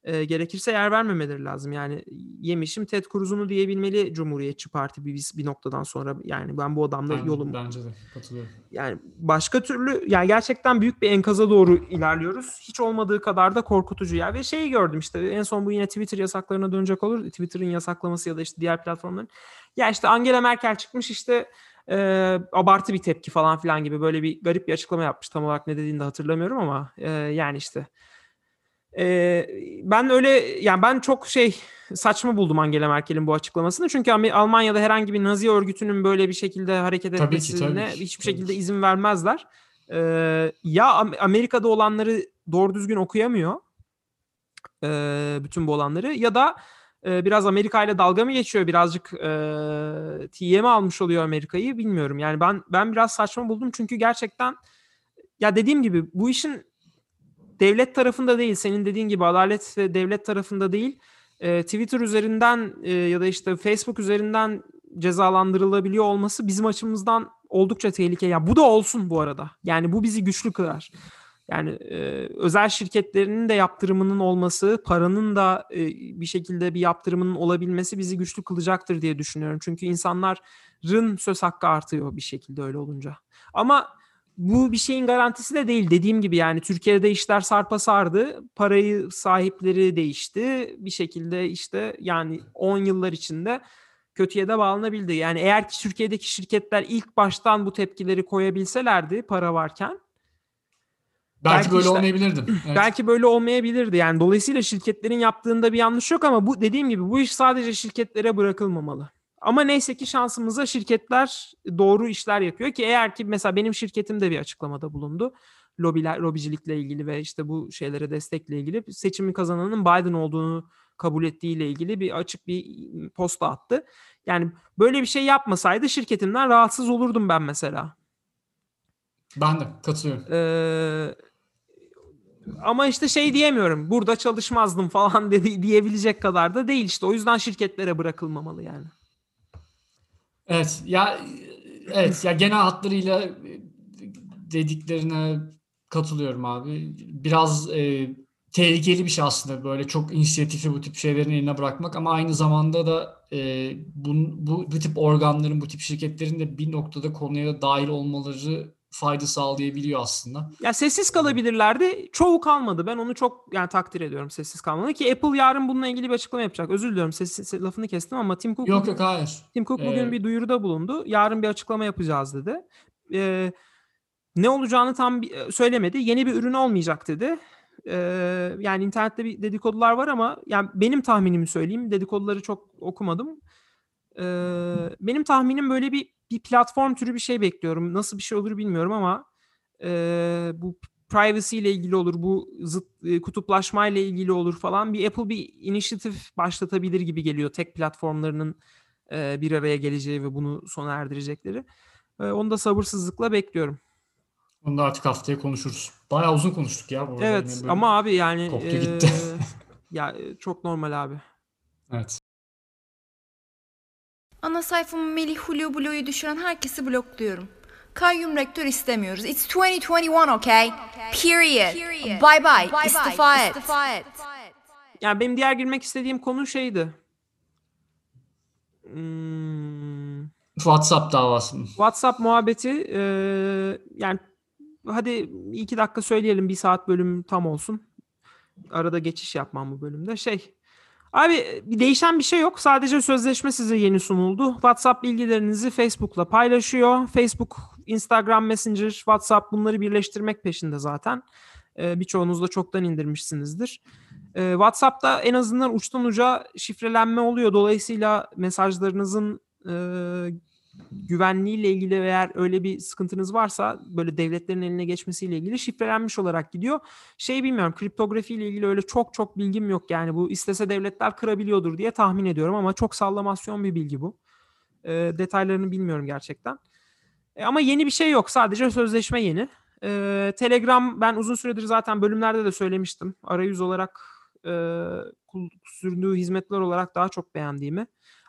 e, gerekirse yer vermemeleri lazım. Yani yemişim Ted Cruz'unu diyebilmeli Cumhuriyetçi Parti bir, bir noktadan sonra. Yani ben bu adamla ben, yolum. Bence de katılıyorum. Yani başka türlü yani gerçekten büyük bir enkaza doğru ilerliyoruz. Hiç olmadığı kadar da korkutucu ya. Ve şeyi gördüm işte en son bu yine Twitter yasaklarına dönecek olur. Twitter'ın yasaklaması ya da işte diğer platformların. Ya işte Angela Merkel çıkmış işte e, abartı bir tepki falan filan gibi böyle bir garip bir açıklama yapmış. Tam olarak ne dediğini de hatırlamıyorum ama e, yani işte ee, ben öyle yani ben çok şey saçma buldum Angela Merkel'in bu açıklamasını. Çünkü Almanya'da herhangi bir Nazi örgütünün böyle bir şekilde hareket etmesine hiçbir tabii şekilde ki. izin vermezler. Ee, ya Amerika'da olanları doğru düzgün okuyamıyor. E, bütün bu olanları ya da e, biraz Amerika ile dalga mı geçiyor birazcık e, mi almış oluyor Amerika'yı bilmiyorum. Yani ben ben biraz saçma buldum çünkü gerçekten ya dediğim gibi bu işin devlet tarafında değil senin dediğin gibi adalet ve devlet tarafında değil e, Twitter üzerinden e, ya da işte Facebook üzerinden cezalandırılabiliyor olması bizim açımızdan oldukça tehlikeli. Ya bu da olsun bu arada. Yani bu bizi güçlü kılar. Yani e, özel şirketlerinin de yaptırımının olması, paranın da e, bir şekilde bir yaptırımının olabilmesi bizi güçlü kılacaktır diye düşünüyorum. Çünkü insanların söz hakkı artıyor bir şekilde öyle olunca. Ama bu bir şeyin garantisi de değil. Dediğim gibi yani Türkiye'de işler sarpa sardı. Parayı sahipleri değişti. Bir şekilde işte yani 10 yıllar içinde kötüye de bağlanabildi. Yani eğer ki Türkiye'deki şirketler ilk baştan bu tepkileri koyabilselerdi para varken Belki, belki böyle işte, olmayabilirdi. Evet. Belki böyle olmayabilirdi. Yani dolayısıyla şirketlerin yaptığında bir yanlış yok ama bu dediğim gibi bu iş sadece şirketlere bırakılmamalı. Ama neyse ki şansımıza şirketler doğru işler yapıyor ki eğer ki mesela benim şirketim de bir açıklamada bulundu. Lobiler, lobicilikle ilgili ve işte bu şeylere destekle ilgili seçimi kazananın Biden olduğunu kabul ettiğiyle ilgili bir açık bir posta attı. Yani böyle bir şey yapmasaydı şirketimden rahatsız olurdum ben mesela. Ben de katılıyorum. Ee, ama işte şey diyemiyorum. Burada çalışmazdım falan dedi diyebilecek kadar da değil işte. O yüzden şirketlere bırakılmamalı yani. Evet ya evet ya genel hatlarıyla dediklerine katılıyorum abi. Biraz e, tehlikeli bir şey aslında böyle çok inisiyatifi bu tip şeylerin eline bırakmak ama aynı zamanda da e, bu, bu, bu tip organların, bu tip şirketlerin de bir noktada konuya dahil olmaları fayda sağlayabiliyor aslında. Ya sessiz kalabilirlerdi. Çoğu kalmadı. Ben onu çok yani takdir ediyorum sessiz kalmanı ki Apple yarın bununla ilgili bir açıklama yapacak. Özür diliyorum sessiz lafını kestim ama Tim Cook Yok yok hayır. Tim Cook bugün Ee, bir duyuruda bulundu. Yarın bir açıklama yapacağız dedi. Ee, ne olacağını tam bir- söylemedi. Yeni bir ürün olmayacak dedi. Ee, yani internette bir dedikodular var ama yani benim tahminimi söyleyeyim. Dedikoduları çok okumadım. Ee, benim tahminim böyle bir bir platform türü bir şey bekliyorum. Nasıl bir şey olur bilmiyorum ama e, bu privacy ile ilgili olur, bu zıt e, kutuplaşma ile ilgili olur falan. Bir Apple bir inisiyatif başlatabilir gibi geliyor. Tek platformlarının e, bir araya geleceği ve bunu sona erdirecekleri. E, onu da sabırsızlıkla bekliyorum. Onu da artık haftaya konuşuruz. Bayağı uzun konuştuk ya bu. Evet böyle- ama abi yani koptu e, gitti. ya e, çok normal abi. Evet. Ana sayfamı Melih Hulu Blue'yu düşüren herkesi blokluyorum. Kayyum rektör istemiyoruz. It's 2021 okay? Period. Bye bye. İstifa et. Yani benim diğer girmek istediğim konu şeydi. Hmm, WhatsApp davası mı? WhatsApp muhabbeti e, yani hadi iki dakika söyleyelim bir saat bölüm tam olsun. Arada geçiş yapmam bu bölümde. Şey abi bir değişen bir şey yok. Sadece sözleşme size yeni sunuldu. WhatsApp bilgilerinizi Facebook'la paylaşıyor. Facebook, Instagram Messenger, WhatsApp bunları birleştirmek peşinde zaten. E, birçoğunuz da çoktan indirmişsinizdir. E, WhatsApp'ta en azından uçtan uca şifrelenme oluyor. Dolayısıyla mesajlarınızın e, güvenliğiyle ilgili eğer öyle bir sıkıntınız varsa böyle devletlerin eline geçmesiyle ilgili şifrelenmiş olarak gidiyor. Şey bilmiyorum kriptografi ile ilgili öyle çok çok bilgim yok yani bu istese devletler kırabiliyordur diye tahmin ediyorum ama çok sallamasyon bir bilgi bu. E, detaylarını bilmiyorum gerçekten. E, ama yeni bir şey yok sadece sözleşme yeni. E, Telegram ben uzun süredir zaten bölümlerde de söylemiştim. Arayüz olarak e, sürdüğü hizmetler olarak daha çok beğendiğimi.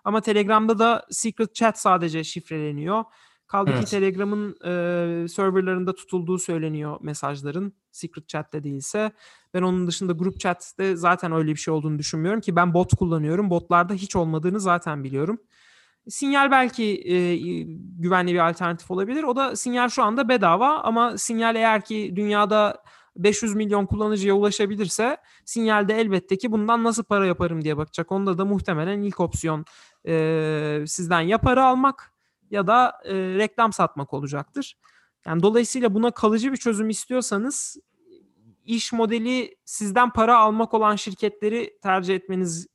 Ama Telegram'da da secret chat sadece şifreleniyor. Kaldı ki Evet. Telegram'ın e, serverlarında tutulduğu söyleniyor mesajların. Secret chat'te değilse. Ben onun dışında group chat'te zaten öyle bir şey olduğunu düşünmüyorum ki ben bot kullanıyorum. Botlarda hiç olmadığını zaten biliyorum. Sinyal belki e, güvenli bir alternatif olabilir. O da sinyal şu anda bedava ama sinyal eğer ki dünyada 500 milyon kullanıcıya ulaşabilirse sinyalde elbette ki bundan nasıl para yaparım diye bakacak. Onda da muhtemelen ilk opsiyon e, sizden ya para almak ya da e, reklam satmak olacaktır. Yani dolayısıyla buna kalıcı bir çözüm istiyorsanız iş modeli sizden para almak olan şirketleri tercih etmeniz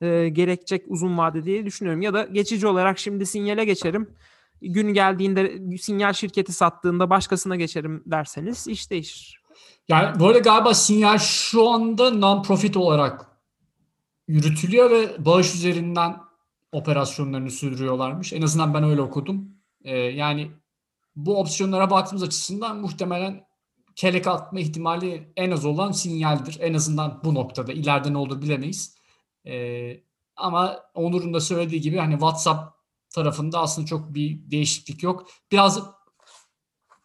e, gerekecek uzun vade diye düşünüyorum. Ya da geçici olarak şimdi sinyale geçerim. Gün geldiğinde sinyal şirketi sattığında başkasına geçerim derseniz iş değişir. Yani bu arada galiba sinyal şu anda non-profit olarak yürütülüyor ve bağış üzerinden operasyonlarını sürdürüyorlarmış. En azından ben öyle okudum. Ee, yani bu opsiyonlara baktığımız açısından muhtemelen kelek atma ihtimali en az olan sinyaldir. En azından bu noktada. İleride ne olur bilemeyiz. Ee, ama Onur'un da söylediği gibi hani WhatsApp tarafında aslında çok bir değişiklik yok. Biraz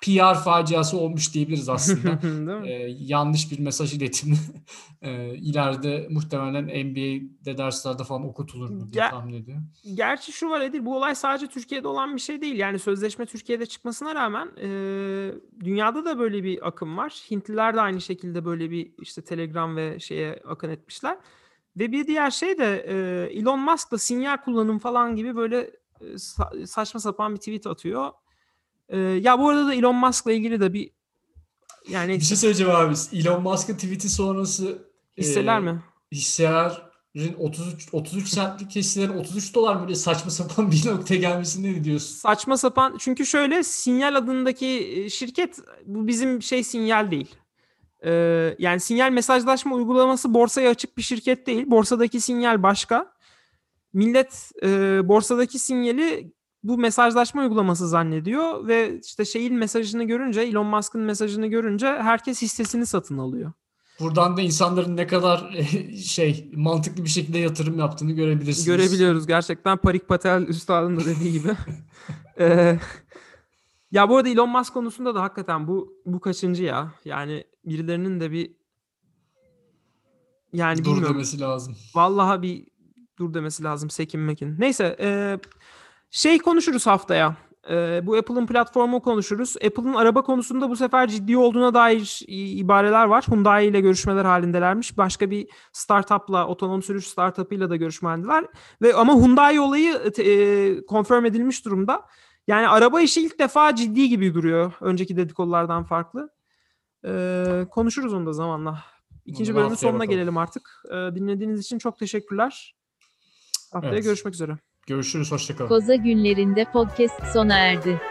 PR faciası olmuş diyebiliriz aslında. Ee, yanlış bir mesaj iletimi ee, ileride muhtemelen NBA'de derslerde falan okutulur mu diye Ya- tahmin ediyorum. Gerçi şu var Edil, bu olay sadece Türkiye'de olan bir şey değil. Yani sözleşme Türkiye'de çıkmasına rağmen e, dünyada da böyle bir akım var. Hintliler de aynı şekilde böyle bir işte Telegram ve şeye akın etmişler. Ve bir diğer şey de e, Elon Musk da sinyal kullanım falan gibi böyle e, sa- saçma sapan bir tweet atıyor. E, ya bu arada da Elon Musk'la ilgili de bir yani Bir şey söyleyeceğim abi. Elon Musk'ın tweet'i sonrası hisseler e, mi? hisselerin 33 33 centlik hisselerin 33 dolar böyle saçma sapan bir noktaya gelmesine ne diyorsun? Saçma sapan çünkü şöyle Sinyal adındaki e, şirket bu bizim şey Sinyal değil. Ee, yani Sinyal mesajlaşma uygulaması borsaya açık bir şirket değil. Borsadaki Sinyal başka. Millet e, borsadaki sinyali bu mesajlaşma uygulaması zannediyor ve işte şeyin mesajını görünce Elon Musk'ın mesajını görünce herkes hissesini satın alıyor. Buradan da insanların ne kadar e, şey mantıklı bir şekilde yatırım yaptığını görebilirsiniz. Görebiliyoruz gerçekten Parik Patel üstadın da dediği gibi. Ee, ya bu arada Elon Musk konusunda da hakikaten bu bu kaçıncı ya? Yani birilerinin de bir yani Dur bilmiyorum. demesi lazım. Vallahi bir dur demesi lazım Sekin Mekin. Neyse e, şey konuşuruz haftaya. E, bu Apple'ın platformu konuşuruz. Apple'ın araba konusunda bu sefer ciddi olduğuna dair ibareler var. Hyundai ile görüşmeler halindelermiş. Başka bir startupla, otonom sürüş startupıyla da görüşme halindeler. Ve ama Hyundai olayı e, confirm edilmiş durumda. Yani araba işi ilk defa ciddi gibi duruyor. Önceki dedikodulardan farklı. E, konuşuruz onu da zamanla. İkinci bölümün sonuna bakalım. gelelim artık. E, dinlediğiniz için çok teşekkürler. Haftaya Evet. görüşmek üzere. Görüşürüz. Hoşçakalın. Koza günlerinde podcast sona erdi.